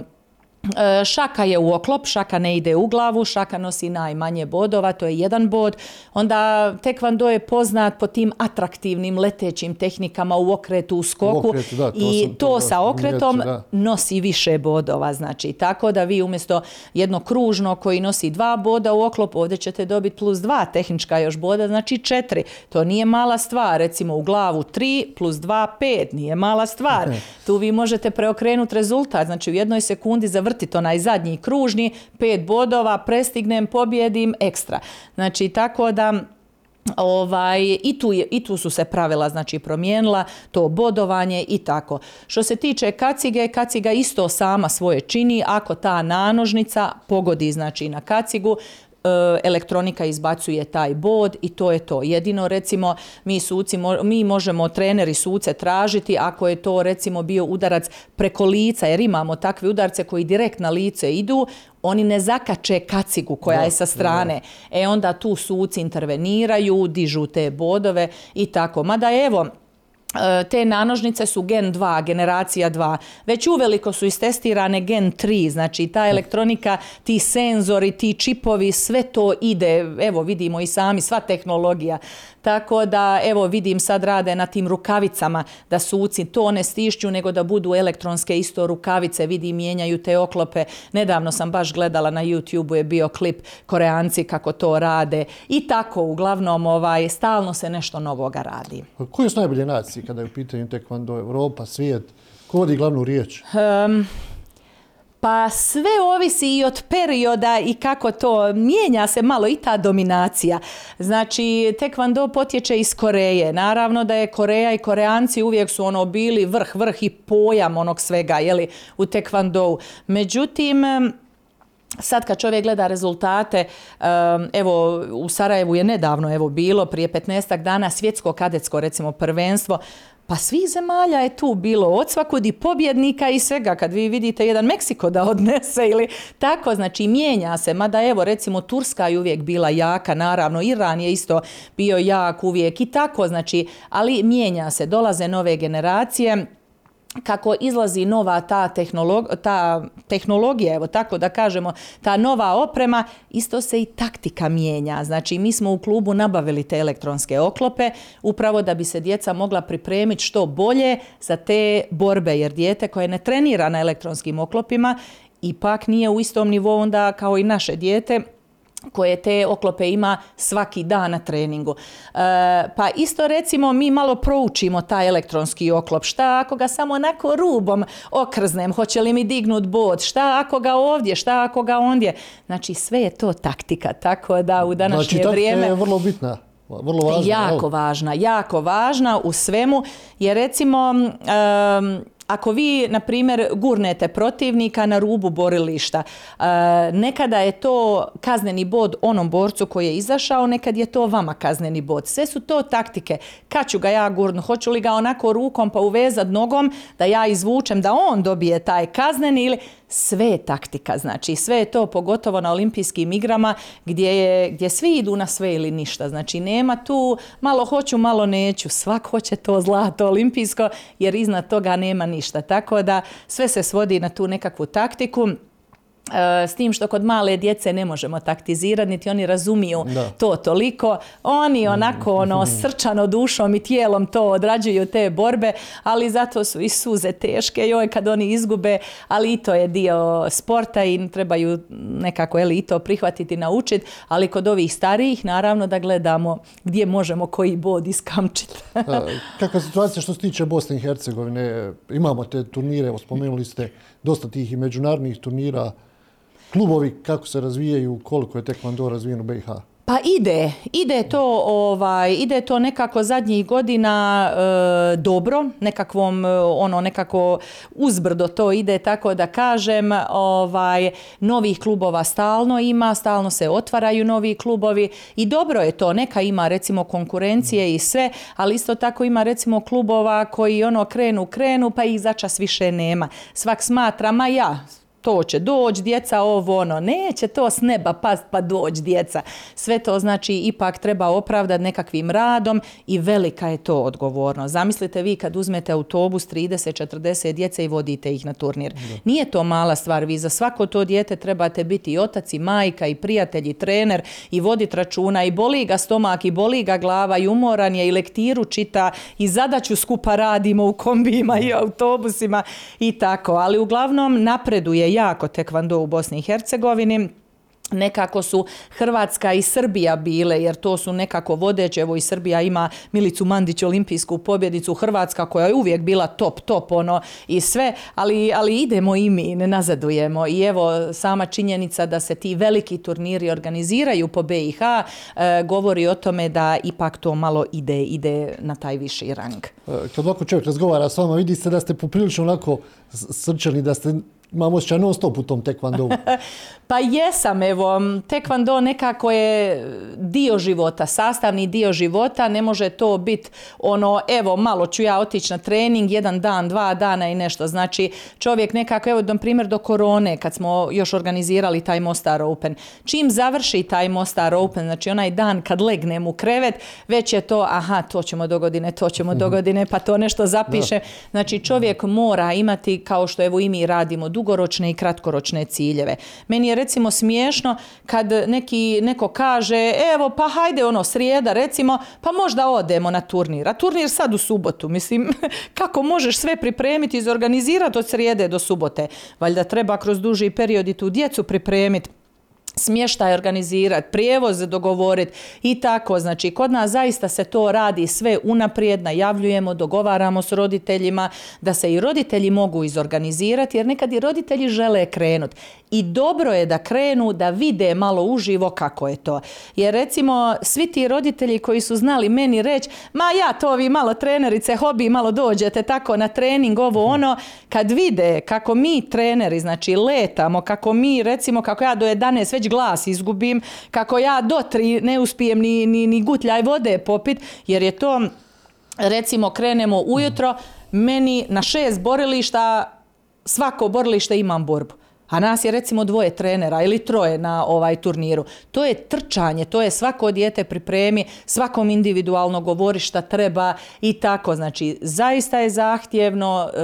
E, šaka je u oklop, šaka ne ide u glavu, šaka nosi najmanje bodova, to je jedan bod. Onda tekvando je poznat po tim atraktivnim letećim tehnikama u okretu, u skoku i to, sa okretom nosi više bodova. Znači, tako da vi umjesto jedno kružno koji nosi dva boda u oklop, ovdje ćete dobiti plus dva tehnička još boda, znači četiri. To nije mala stvar, recimo u glavu tri plus dva pet, nije mala stvar. Tu vi možete preokrenuti rezultat, znači u jednoj sekundi za to onaj zadnji kružni, pet bodova, prestignem, pobjedim, ekstra. Znači, tako da Ovaj, i, tu je, I tu su se pravila znači promijenila, to bodovanje i tako. Što se tiče kacige, kaciga isto sama svoje čini, ako ta nanožnica pogodi znači na kacigu, elektronika izbacuje taj bod i to je to. Jedino recimo mi suci, mi možemo treneri suce tražiti ako je to recimo bio udarac preko lica jer imamo takve udarce koji direkt na lice idu, oni ne zakače kacigu koja je sa strane. E onda tu suci interveniraju, dižu te bodove i tako. Mada evo, E, te nanožnice su gen 2, generacija 2. Već uveliko su istestirane gen 3, znači ta elektronika, ti senzori, ti čipovi, sve to ide, evo vidimo i sami, sva tehnologija. Tako da, evo vidim sad rade na tim rukavicama da suci to ne stišću nego da budu elektronske isto rukavice, vidim mijenjaju te oklope. Nedavno sam baš gledala na YouTube je bio klip Koreanci kako to rade i tako uglavnom ovaj, stalno se nešto novoga radi. Koje su najbolje nacije kada je u pitanju tekvando Europa, svijet? Ko vodi glavnu riječ? Pa sve ovisi i od perioda i kako to mijenja se malo i ta dominacija. Znači, tekvando potječe iz Koreje. Naravno da je Koreja i Koreanci uvijek su ono bili vrh, vrh i pojam onog svega, jeli, u tekvandou. Međutim, Sad kad čovjek gleda rezultate, evo u Sarajevu je nedavno evo bilo prije 15 dana svjetsko kadetsko recimo prvenstvo, pa svih zemalja je tu bilo od svakog i pobjednika i svega. Kad vi vidite jedan Meksiko da odnese ili tako, znači mijenja se. Mada evo recimo Turska je uvijek bila jaka, naravno Iran je isto bio jak uvijek i tako, znači, ali mijenja se. Dolaze nove generacije kako izlazi nova ta, tehnolog, ta tehnologija, evo tako da kažemo, ta nova oprema, isto se i taktika mijenja. Znači, mi smo u klubu nabavili te elektronske oklope upravo da bi se djeca mogla pripremiti što bolje za te borbe, jer dijete koje ne trenira na elektronskim oklopima ipak nije u istom nivou onda kao i naše dijete koje te oklope ima svaki dan na treningu. E, pa isto recimo mi malo proučimo taj elektronski oklop. Šta ako ga samo onako rubom okrznem, hoće li mi dignut bod? Šta ako ga ovdje, šta ako ga ondje? Znači sve je to taktika, tako da u današnje znači, vrijeme... je vrlo bitna. Vrlo važna, jako važna, jako važna u svemu, jer recimo ako vi, na primjer, gurnete protivnika na rubu borilišta, e, nekada je to kazneni bod onom borcu koji je izašao, nekad je to vama kazneni bod. Sve su to taktike. Kad ću ga ja gurnu? Hoću li ga onako rukom pa uvezat nogom da ja izvučem da on dobije taj kazneni ili sve je taktika, znači sve je to pogotovo na olimpijskim igrama gdje, je, gdje svi idu na sve ili ništa. Znači nema tu malo hoću, malo neću. Svak hoće to zlato olimpijsko jer iznad toga nema ništa. Tako da sve se svodi na tu nekakvu taktiku. E, s tim što kod male djece ne možemo taktizirati, niti oni razumiju to toliko. Oni onako ono srčano dušom i tijelom to odrađuju te borbe, ali zato su i suze teške joj kad oni izgube, ali i to je dio sporta i trebaju nekako eli, i to prihvatiti, naučiti, ali kod ovih starijih naravno da gledamo gdje možemo koji bod iskamčiti. Kakva situacija što se tiče Bosne i Hercegovine? Imamo te turnire, spomenuli ste dosta tih i međunarodnih turnira klubovi kako se razvijaju, koliko je tekvando razvijen u BiH? Pa ide, ide to, ovaj, ide to nekako zadnjih godina e, dobro, nekakvom, e, ono, nekako uzbrdo to ide, tako da kažem, ovaj, novih klubova stalno ima, stalno se otvaraju novi klubovi i dobro je to, neka ima recimo konkurencije i sve, ali isto tako ima recimo klubova koji ono krenu, krenu, pa ih začas više nema. Svak smatra, ma ja, to će doći, djeca ovo ono, neće to s neba past pa doći djeca. Sve to znači ipak treba opravdati nekakvim radom i velika je to odgovornost. Zamislite vi kad uzmete autobus 30-40 djece i vodite ih na turnir. Nije to mala stvar, vi za svako to dijete trebate biti i otac i majka i prijatelj i trener i voditi računa i boli ga stomak i boli ga glava i umoran je i lektiru čita i zadaću skupa radimo u kombijima i autobusima i tako. Ali uglavnom napreduje jako tekvando u Bosni i Hercegovini. Nekako su Hrvatska i Srbija bile, jer to su nekako vodeće, evo i Srbija ima Milicu Mandić, olimpijsku pobjedicu, Hrvatska koja je uvijek bila top, top ono i sve, ali, ali idemo i mi, ne nazadujemo. I evo sama činjenica da se ti veliki turniri organiziraju po BiH e, govori o tome da ipak to malo ide, ide na taj viši rang. E, kad ovako čovjek razgovara s vama, vidi se da ste poprilično onako srčani, da ste imam osjećaj non stop u tom tekvandu. pa jesam, evo, tekvando nekako je dio života, sastavni dio života, ne može to biti ono, evo, malo ću ja otići na trening, jedan dan, dva dana i nešto. Znači, čovjek nekako, evo, na primjer do korone, kad smo još organizirali taj Mostar Open, čim završi taj Mostar Open, znači onaj dan kad legnem u krevet, već je to, aha, to ćemo do godine, to ćemo do mhm. godine, pa to nešto zapiše. Znači, čovjek mora imati, kao što evo i mi radimo, dugoročne i kratkoročne ciljeve. Meni je recimo smiješno kad neki, neko kaže evo pa hajde ono srijeda recimo pa možda odemo na turnir. A turnir sad u subotu. Mislim kako možeš sve pripremiti i izorganizirati od srijede do subote. Valjda treba kroz duži period i tu djecu pripremiti smještaj organizirati, prijevoz dogovoriti i tako. Znači, kod nas zaista se to radi sve unaprijed, najavljujemo, dogovaramo s roditeljima, da se i roditelji mogu izorganizirati, jer nekad i roditelji žele krenuti. I dobro je da krenu, da vide malo uživo kako je to. Jer recimo, svi ti roditelji koji su znali meni reći, ma ja to vi malo trenerice, hobi, malo dođete tako na trening, ovo ono, kad vide kako mi treneri, znači letamo, kako mi recimo, kako ja do 11 već glas izgubim, kako ja do tri ne uspijem ni, ni, ni gutljaj vode popit, jer je to, recimo, krenemo ujutro, meni na šest borilišta, svako borilište imam borbu a nas je recimo dvoje trenera ili troje na ovaj turniru. To je trčanje, to je svako dijete pripremi, svakom individualno govori šta treba i tako. Znači, zaista je zahtjevno, e,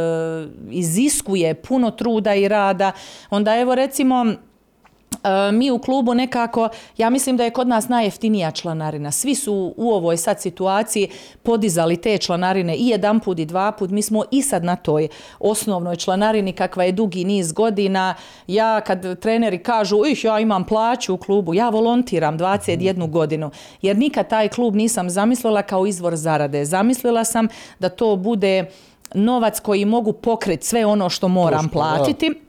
iziskuje puno truda i rada. Onda evo recimo mi u klubu nekako, ja mislim da je kod nas najjeftinija članarina. Svi su u ovoj sad situaciji podizali te članarine i jedan put i dva put. Mi smo i sad na toj osnovnoj članarini kakva je dugi niz godina. Ja kad treneri kažu, ih ja imam plaću u klubu, ja volontiram 21 godinu. Jer nikad taj klub nisam zamislila kao izvor zarade. Zamislila sam da to bude novac koji mogu pokriti sve ono što moram platiti.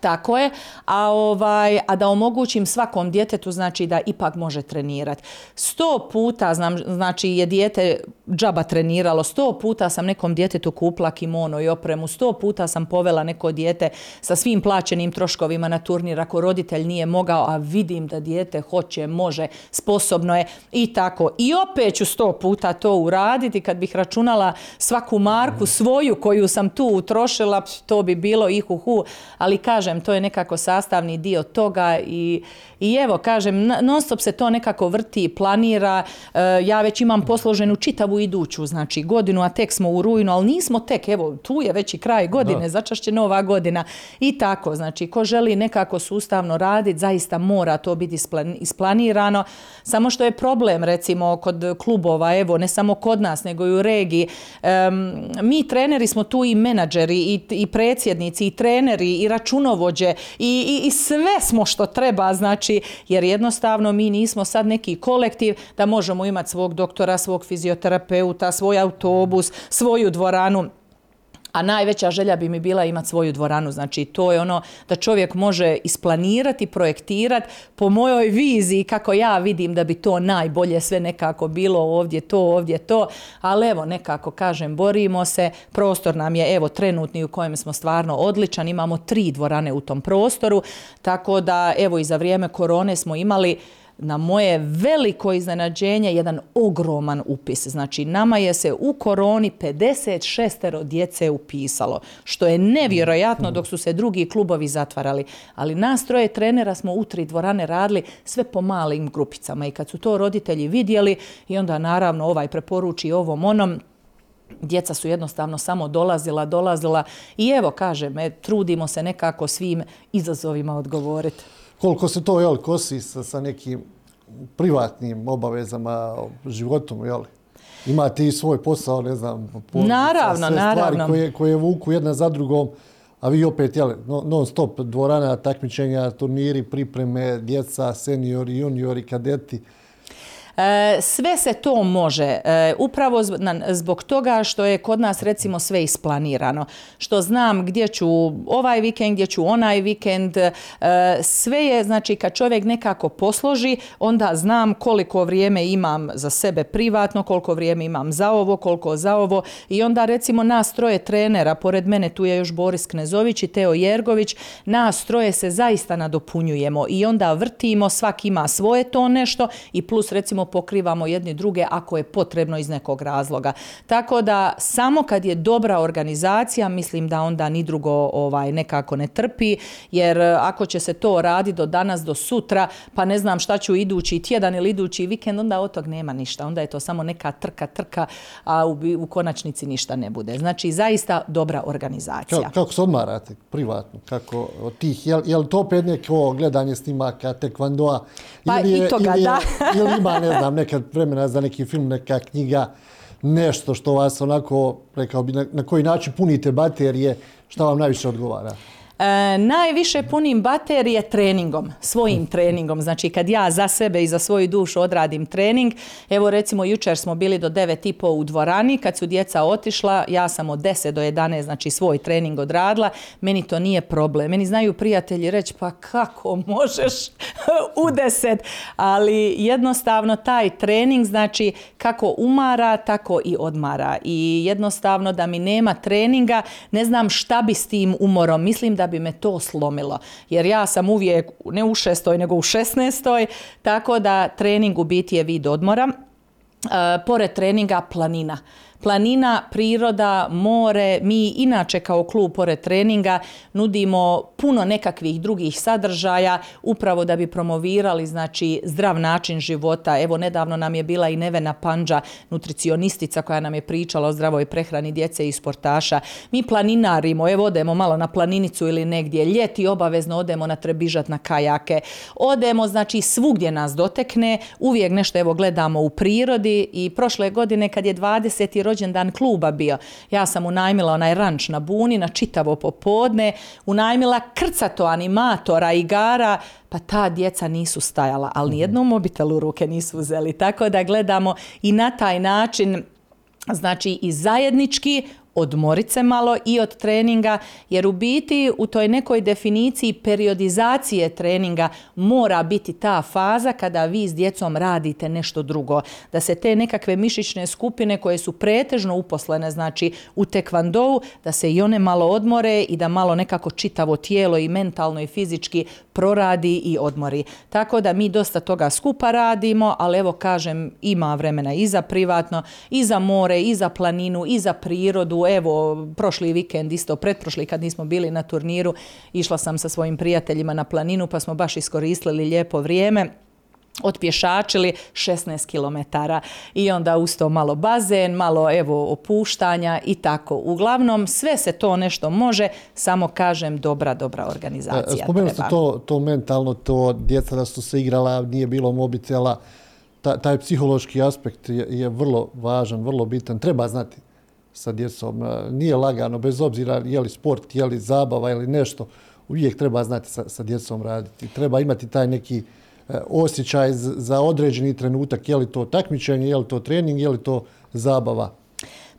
Tako je, a, ovaj, a da omogućim svakom djetetu znači da ipak može trenirati. Sto puta znam, znači je dijete džaba treniralo, sto puta sam nekom djetetu kupla kimono i opremu, sto puta sam povela neko dijete sa svim plaćenim troškovima na turnir ako roditelj nije mogao, a vidim da dijete hoće, može, sposobno je i tako. I opet ću sto puta to uraditi kad bih računala svaku marku svoju koju sam tu utrošila, to bi bilo ihuhu, ali kažem kažem, to je nekako sastavni dio toga i, i evo, kažem, non stop se to nekako vrti, planira. E, ja već imam posloženu čitavu iduću, znači godinu, a tek smo u rujnu, ali nismo tek, evo, tu je već i kraj godine, začašće nova godina i tako. Znači, ko želi nekako sustavno raditi, zaista mora to biti isplanirano. Samo što je problem, recimo, kod klubova, evo, ne samo kod nas, nego i u regiji. mi treneri smo tu i menadžeri, i, i predsjednici, i treneri, i računovi i, i, i sve smo što treba, znači, jer jednostavno mi nismo sad neki kolektiv da možemo imati svog doktora, svog fizioterapeuta, svoj autobus, svoju dvoranu a najveća želja bi mi bila imati svoju dvoranu. Znači to je ono da čovjek može isplanirati, projektirati po mojoj viziji kako ja vidim da bi to najbolje sve nekako bilo ovdje to, ovdje to. Ali evo nekako kažem borimo se, prostor nam je evo trenutni u kojem smo stvarno odličan, imamo tri dvorane u tom prostoru, tako da evo i za vrijeme korone smo imali na moje veliko iznenađenje jedan ogroman upis. Znači, nama je se u koroni 56 djece upisalo, što je nevjerojatno dok su se drugi klubovi zatvarali. Ali nas troje trenera smo u tri dvorane radili sve po malim grupicama i kad su to roditelji vidjeli i onda naravno ovaj preporuči ovom onom, Djeca su jednostavno samo dolazila, dolazila i evo, kažem, e, trudimo se nekako svim izazovima odgovoriti koliko se to jel, kosi sa, sa nekim privatnim obavezama, životom, jel? Imate i svoj posao, ne znam, naravno, sve stvari koje, koje vuku jedna za drugom, a vi opet, jel, non stop dvorana, takmičenja, turniri, pripreme, djeca, seniori, juniori, kadeti. E, sve se to može, e, upravo zbog toga što je kod nas recimo sve isplanirano. Što znam gdje ću ovaj vikend, gdje ću onaj vikend, e, sve je, znači kad čovjek nekako posloži, onda znam koliko vrijeme imam za sebe privatno, koliko vrijeme imam za ovo, koliko za ovo i onda recimo nas troje trenera, pored mene tu je još Boris Knezović i Teo Jergović, nas troje se zaista nadopunjujemo i onda vrtimo, svak ima svoje to nešto i plus recimo pokrivamo jedni druge ako je potrebno iz nekog razloga. Tako da samo kad je dobra organizacija, mislim da onda ni drugo ovaj nekako ne trpi, jer e, ako će se to raditi do danas, do sutra, pa ne znam šta ću idući tjedan ili idući vikend, onda od tog nema ništa. Onda je to samo neka trka, trka, a u, u konačnici ništa ne bude. Znači, zaista dobra organizacija. Kako, kako se odmarate privatno? Kako od tih, je, je li to opet neko gledanje snimaka, tekvandoa? Pa ili je, i toga, ili da. ili ima, ne znam, nekad vremena za neki film, neka knjiga, nešto što vas onako, rekao bi, na, na koji način punite baterije, šta vam najviše odgovara? E, najviše punim baterije treningom, svojim treningom. Znači kad ja za sebe i za svoju dušu odradim trening, evo recimo jučer smo bili do 9.30 u dvorani, kad su djeca otišla, ja sam od 10 do 11, znači svoj trening odradila, meni to nije problem. Meni znaju prijatelji reći pa kako možeš u 10, ali jednostavno taj trening znači kako umara, tako i odmara. I jednostavno da mi nema treninga, ne znam šta bi s tim umorom. Mislim da bi me to slomilo. Jer ja sam uvijek ne u šestoj nego u šestnestoj, tako da trening u biti je vid odmora. E, pored treninga planina Planina, priroda, more, mi inače kao klub pored treninga nudimo puno nekakvih drugih sadržaja upravo da bi promovirali znači zdrav način života. Evo nedavno nam je bila i Nevena Panđa, nutricionistica koja nam je pričala o zdravoj prehrani djece i sportaša. Mi planinarimo, evo odemo malo na planinicu ili negdje, ljeti obavezno odemo na trebižat na kajake. Odemo znači svugdje nas dotekne, uvijek nešto evo gledamo u prirodi i prošle godine kad je 20. rođendan kluba bio, ja sam unajmila onaj ranč na Buni na čitavo popodne, unajmila krcato animatora, igara, pa ta djeca nisu stajala, ali nijednom mobitel u ruke nisu uzeli. Tako da gledamo i na taj način znači i zajednički odmorit se malo i od treninga, jer u biti u toj nekoj definiciji periodizacije treninga mora biti ta faza kada vi s djecom radite nešto drugo. Da se te nekakve mišićne skupine koje su pretežno uposlene, znači u tekvandovu, da se i one malo odmore i da malo nekako čitavo tijelo i mentalno i fizički proradi i odmori. Tako da mi dosta toga skupa radimo, ali evo kažem ima vremena i za privatno, i za more, i za planinu, i za prirodu, evo, prošli vikend, isto pretprošli kad nismo bili na turniru, išla sam sa svojim prijateljima na planinu pa smo baš iskoristili lijepo vrijeme otpješačili 16 km i onda usto malo bazen, malo evo opuštanja i tako. Uglavnom sve se to nešto može, samo kažem dobra, dobra organizacija. E, spomenuli ste to, to mentalno, to djeca da su se igrala, nije bilo mobitela, taj psihološki aspekt je, je vrlo važan, vrlo bitan, treba znati sa djecom. E, nije lagano, bez obzira je li sport, je li zabava ili nešto, uvijek treba znati sa, sa djecom raditi. Treba imati taj neki osjećaj za određeni trenutak, je li to takmičenje, je li to trening, je li to zabava.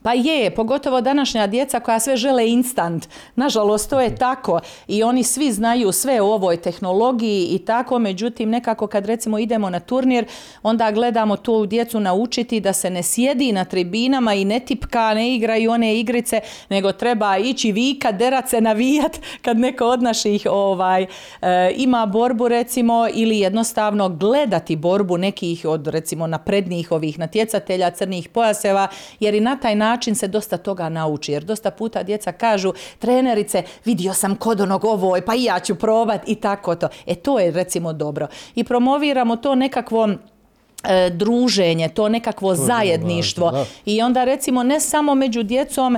Pa je, pogotovo današnja djeca koja sve žele instant. Nažalost, to je tako i oni svi znaju sve o ovoj tehnologiji i tako, međutim nekako kad recimo idemo na turnir, onda gledamo tu djecu naučiti da se ne sjedi na tribinama i ne tipka, ne igraju one igrice, nego treba ići vika, derat se, navijat kad neko od naših ovaj, e, ima borbu recimo ili jednostavno gledati borbu nekih od recimo naprednijih ovih natjecatelja crnih pojaseva, jer i na taj način način se dosta toga nauči. Jer dosta puta djeca kažu, trenerice, vidio sam kod onog ovoj, pa i ja ću probat i tako to. E to je recimo dobro. I promoviramo to nekakvo E, druženje, to nekakvo to zajedništvo. i onda recimo ne samo među djecom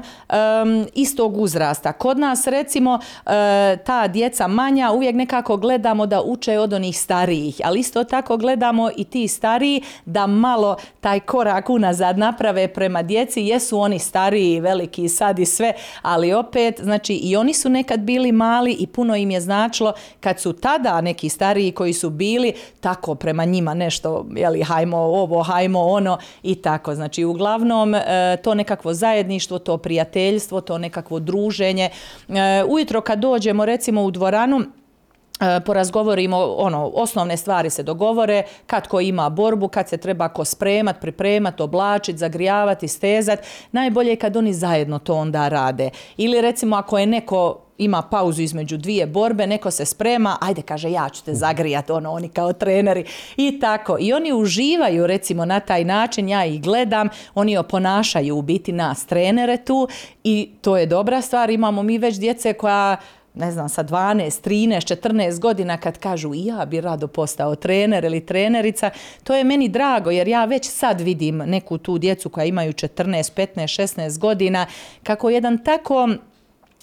istog uzrasta. Kod nas recimo e, ta djeca manja uvijek nekako gledamo da uče od onih starijih, ali isto tako gledamo i ti stariji da malo taj korak unazad naprave prema djeci, jesu oni stariji, veliki sad i sve, ali opet znači i oni su nekad bili mali i puno im je značilo kad su tada neki stariji koji su bili tako prema njima nešto jeli, hajmo ovo, hajmo ono i tako. Znači uglavnom e, to nekakvo zajedništvo, to prijateljstvo, to nekakvo druženje. E, ujutro kad dođemo recimo u dvoranu, e, porazgovorimo, ono, osnovne stvari se dogovore, kad ko ima borbu, kad se treba ko spremat, pripremat, oblačit, zagrijavati, stezat. Najbolje je kad oni zajedno to onda rade. Ili recimo ako je neko ima pauzu između dvije borbe, neko se sprema, ajde kaže ja ću te zagrijati, ono, oni kao treneri i tako. I oni uživaju recimo na taj način, ja ih gledam, oni oponašaju u biti nas trenere tu i to je dobra stvar. Imamo mi već djece koja ne znam, sa 12, 13, 14 godina kad kažu i ja bi rado postao trener ili trenerica, to je meni drago jer ja već sad vidim neku tu djecu koja imaju 14, 15, 16 godina kako jedan tako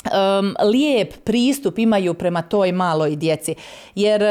um, lijep pristup imaju prema toj maloj djeci. Jer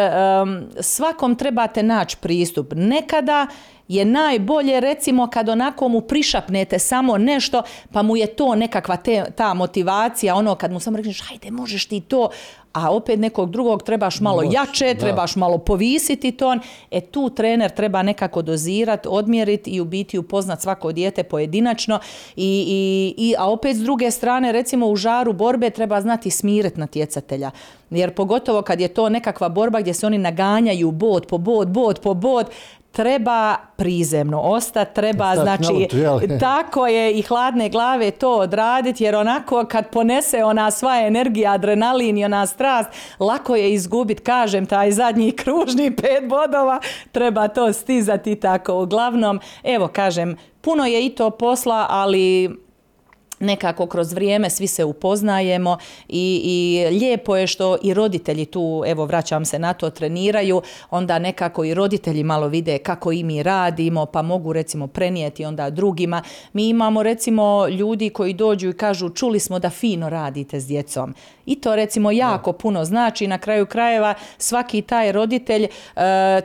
svakom trebate naći pristup. Nekada je najbolje recimo kad onako mu prišapnete samo nešto pa mu je to nekakva ta motivacija ono kad mu samo rekneš hajde možeš ti to a opet nekog drugog trebaš malo Moć, jače, da. trebaš malo povisiti ton. E tu trener treba nekako dozirati, odmjeriti i u biti upoznat svako dijete pojedinačno. I, i, i, a opet s druge strane, recimo u žaru borbe treba znati smiriti natjecatelja. Jer pogotovo kad je to nekakva borba gdje se oni naganjaju bod po bod, bod po bod, treba prizemno ostati, treba znači tako je i hladne glave to odraditi jer onako kad ponese ona sva energija, adrenalin i ona strast, lako je izgubiti, kažem, taj zadnji kružni pet bodova, treba to stizati tako. Uglavnom, evo kažem, puno je i to posla, ali nekako kroz vrijeme svi se upoznajemo i, i lijepo je što i roditelji tu, evo vraćam se na to, treniraju, onda nekako i roditelji malo vide kako i mi radimo, pa mogu recimo prenijeti onda drugima. Mi imamo recimo ljudi koji dođu i kažu čuli smo da fino radite s djecom. I to recimo jako puno znači na kraju krajeva svaki taj roditelj e,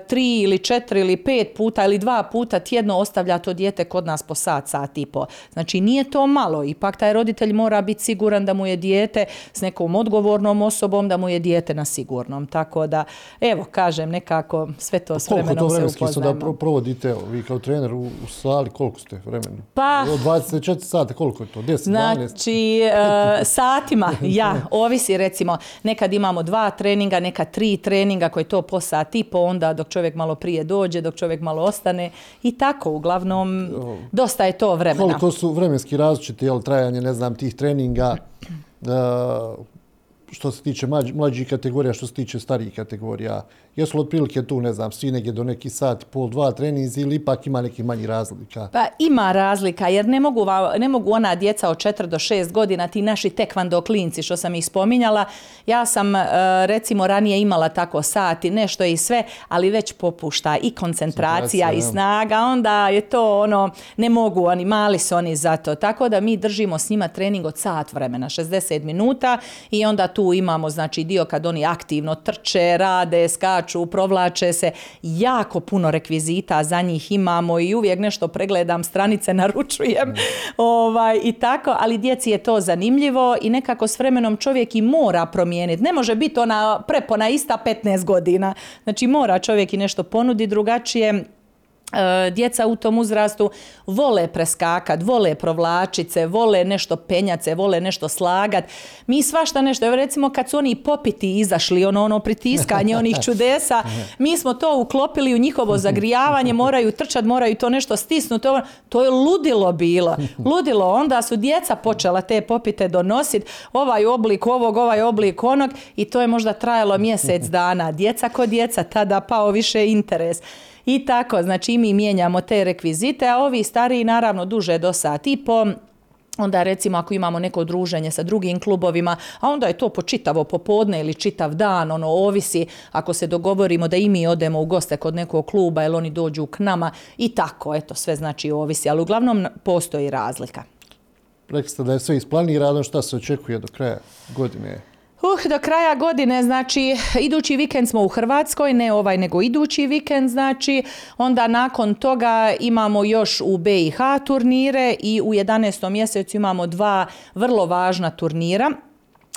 tri ili četiri ili pet puta ili dva puta tjedno ostavlja to dijete kod nas po sat, sat i po. Znači nije to malo, ipak taj roditelj mora biti siguran da mu je dijete s nekom odgovornom osobom, da mu je dijete na sigurnom. Tako da, evo, kažem, nekako sve to s vremenom se upoznajemo. da provodite, vi kao trener u, sali, koliko ste vremena? Pa... Od 24 sata, koliko je to? 10, znači, e, satima, ja, ovisi recimo, nekad imamo dva treninga, neka tri treninga koji to po sat i po onda dok čovjek malo prije dođe, dok čovjek malo ostane i tako, uglavnom, dosta je to vremena. Koliko su vremenski različiti, jel, trajanje, ne znam, tih treninga, što se tiče mlađih kategorija, što se tiče starijih kategorija. Jesu li otprilike tu, ne znam, svi negdje do neki sat, pol, dva trenizi ili ipak ima neki manji razlika? Pa ima razlika jer ne mogu, ne mogu ona djeca od 4 do 6 godina, ti naši tekvando klinci što sam ih spominjala. Ja sam e, recimo ranije imala tako sati, nešto i sve, ali već popušta i koncentracija i snaga, onda je to ono, ne mogu, oni mali su oni za to. Tako da mi držimo s njima trening od sat vremena, 60 minuta i onda tu imamo znači dio kad oni aktivno trče, rade, skaču, provlače se, jako puno rekvizita za njih imamo i uvijek nešto pregledam, stranice naručujem mm. ovaj, i tako, ali djeci je to zanimljivo i nekako s vremenom čovjek i mora promijeniti. Ne može biti ona prepona ista 15 godina. Znači mora čovjek i nešto ponudi drugačije djeca u tom uzrastu vole preskakat, vole provlačice, vole nešto penjace, vole nešto slagat. Mi svašta nešto, evo recimo kad su oni popiti izašli, ono, ono pritiskanje onih čudesa, mi smo to uklopili u njihovo zagrijavanje, moraju trčat, moraju to nešto stisnuti, to je ludilo bilo. Ludilo, onda su djeca počela te popite donositi, ovaj oblik ovog, ovaj oblik onog i to je možda trajalo mjesec dana. Djeca kod djeca, tada pao više interes. I tako, znači mi mijenjamo te rekvizite, a ovi stariji naravno duže do sat i po, onda recimo ako imamo neko druženje sa drugim klubovima, a onda je to po čitavo popodne ili čitav dan, ono ovisi ako se dogovorimo da i mi odemo u goste kod nekog kluba ili oni dođu k nama i tako, eto sve znači ovisi, ali uglavnom postoji razlika. Rekli ste da je sve isplanirano, šta se očekuje do kraja godine? Uh, do kraja godine, znači, idući vikend smo u Hrvatskoj, ne ovaj nego idući vikend, znači, onda nakon toga imamo još u BiH turnire i u 11. mjesecu imamo dva vrlo važna turnira.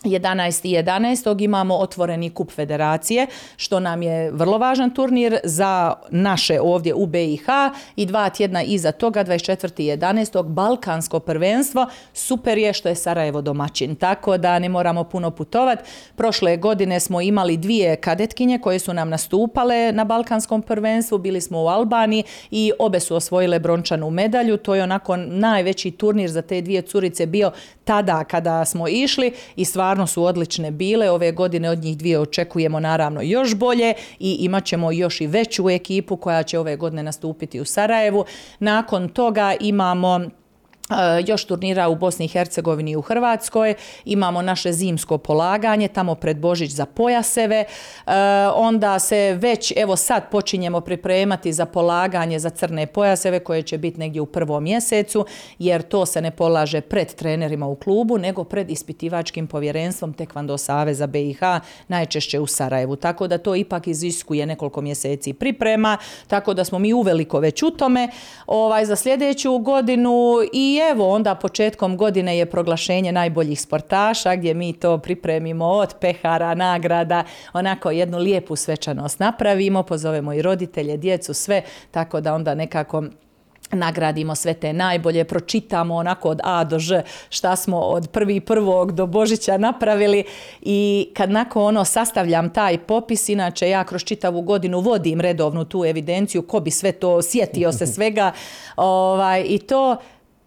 11. 11. imamo otvoreni kup federacije, što nam je vrlo važan turnir za naše ovdje u BiH i dva tjedna iza toga, 24. 11. Balkansko prvenstvo. Super je što je Sarajevo domaćin, tako da ne moramo puno putovati. Prošle godine smo imali dvije kadetkinje koje su nam nastupale na Balkanskom prvenstvu, bili smo u Albaniji i obe su osvojile brončanu medalju. To je onako najveći turnir za te dvije curice bio tada kada smo išli i stvarno su odlične bile. Ove godine od njih dvije očekujemo naravno još bolje i imat ćemo još i veću ekipu koja će ove godine nastupiti u Sarajevu. Nakon toga imamo još turnira u Bosni i Hercegovini i u Hrvatskoj. Imamo naše zimsko polaganje tamo pred Božić za pojaseve. E, onda se već, evo sad počinjemo pripremati za polaganje za crne pojaseve koje će biti negdje u prvom mjesecu jer to se ne polaže pred trenerima u klubu nego pred ispitivačkim povjerenstvom Tekvando Saveza BiH najčešće u Sarajevu. Tako da to ipak iziskuje nekoliko mjeseci priprema. Tako da smo mi uveliko već u tome. Ovaj, za sljedeću godinu i evo onda početkom godine je proglašenje najboljih sportaša gdje mi to pripremimo od pehara, nagrada, onako jednu lijepu svečanost napravimo, pozovemo i roditelje, djecu, sve, tako da onda nekako nagradimo sve te najbolje, pročitamo onako od A do Ž šta smo od prvi prvog do Božića napravili. I kad nakon ono sastavljam taj popis, inače ja kroz čitavu godinu vodim redovnu tu evidenciju ko bi sve to sjetio se svega ovaj, i to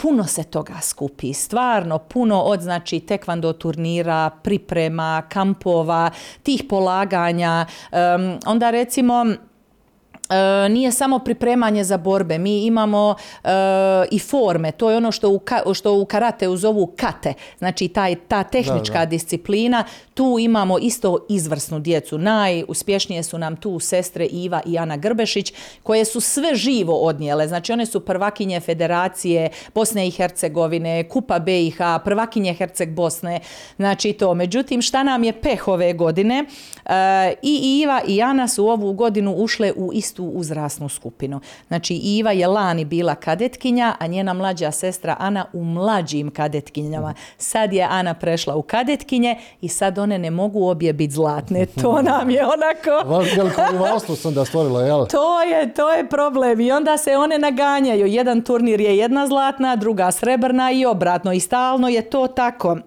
puno se toga skupi, stvarno puno od znači tekvando turnira, priprema, kampova, tih polaganja, onda recimo E, nije samo pripremanje za borbe, mi imamo e, i forme, to je ono što u, ka, što u karate zovu kate, znači taj, ta tehnička da, da. disciplina, tu imamo isto izvrsnu djecu, najuspješnije su nam tu sestre Iva i Ana Grbešić, koje su sve živo odnijele, znači one su prvakinje federacije Bosne i Hercegovine, Kupa BiH, prvakinje Herceg Bosne, znači to. Međutim, šta nam je peh ove godine? E, I Iva i Ana su ovu godinu ušle u istu tu uzrasnu skupinu. Znači Iva je lani bila kadetkinja, a njena mlađa sestra Ana u mlađim kadetkinjama. Sad je Ana prešla u kadetkinje i sad one ne mogu obje biti zlatne. To nam je onako... Veliko sam da stvorila, jel? To je, to je problem i onda se one naganjaju. Jedan turnir je jedna zlatna, druga srebrna i obratno. I stalno je to tako.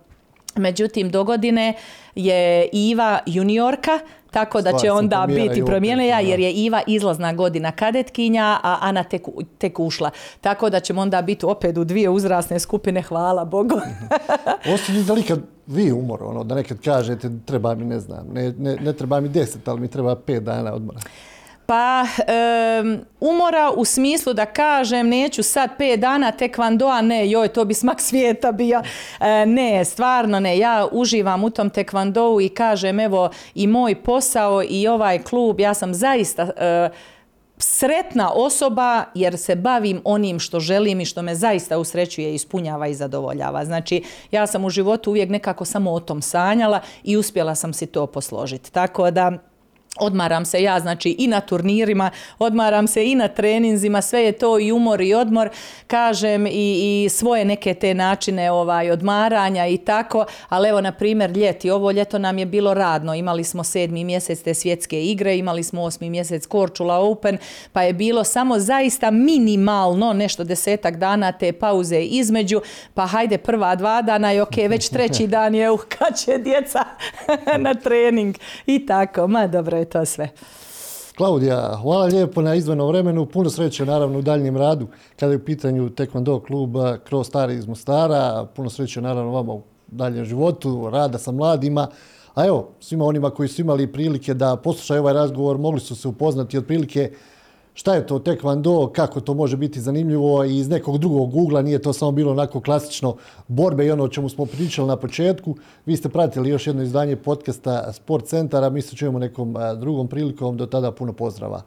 Međutim, do godine je Iva juniorka, tako da će onda biti promijenila jer je Iva izlazna godina kadetkinja, a Ana tek, tek ušla. Tako da ćemo onda biti opet u dvije uzrasne skupine, hvala Bogu. Osim da li kad vi umor, ono, da nekad kažete treba mi, ne znam, ne, ne, ne treba mi deset, ali mi treba pet dana odmora. Pa um, umora u smislu da kažem neću sad pet dana tekvandoa, ne, joj, to bi smak svijeta bio. E, ne, stvarno ne, ja uživam u tom tekvandou i kažem evo i moj posao i ovaj klub, ja sam zaista... E, sretna osoba jer se bavim onim što želim i što me zaista usrećuje, ispunjava i zadovoljava. Znači, ja sam u životu uvijek nekako samo o tom sanjala i uspjela sam si to posložiti. Tako da, Odmaram se ja, znači i na turnirima, odmaram se i na treninzima, sve je to i umor i odmor, kažem i, i svoje neke te načine ovaj odmaranja i tako, ali evo na primjer ljeti, ovo ljeto nam je bilo radno, imali smo sedmi mjesec te svjetske igre, imali smo osmi mjesec Korčula Open, pa je bilo samo zaista minimalno nešto desetak dana te pauze između, pa hajde prva dva dana i ok, već treći dan je uh, kad će djeca na trening i tako, ma dobro je to sve. Klaudija, hvala lijepo na izveno vremenu. Puno sreće naravno u daljnjem radu kada je u pitanju Taekwondo kluba Kroz Stari iz Mostara. Puno sreće naravno vama u daljem životu, rada sa mladima. A evo, svima onima koji su imali prilike da poslušaju ovaj razgovor, mogli su se upoznati od prilike šta je to taekwondo, kako to može biti zanimljivo i iz nekog drugog ugla, nije to samo bilo onako klasično borbe i ono o čemu smo pričali na početku. Vi ste pratili još jedno izdanje podcasta Sport centara, mi se čujemo nekom drugom prilikom, do tada puno pozdrava.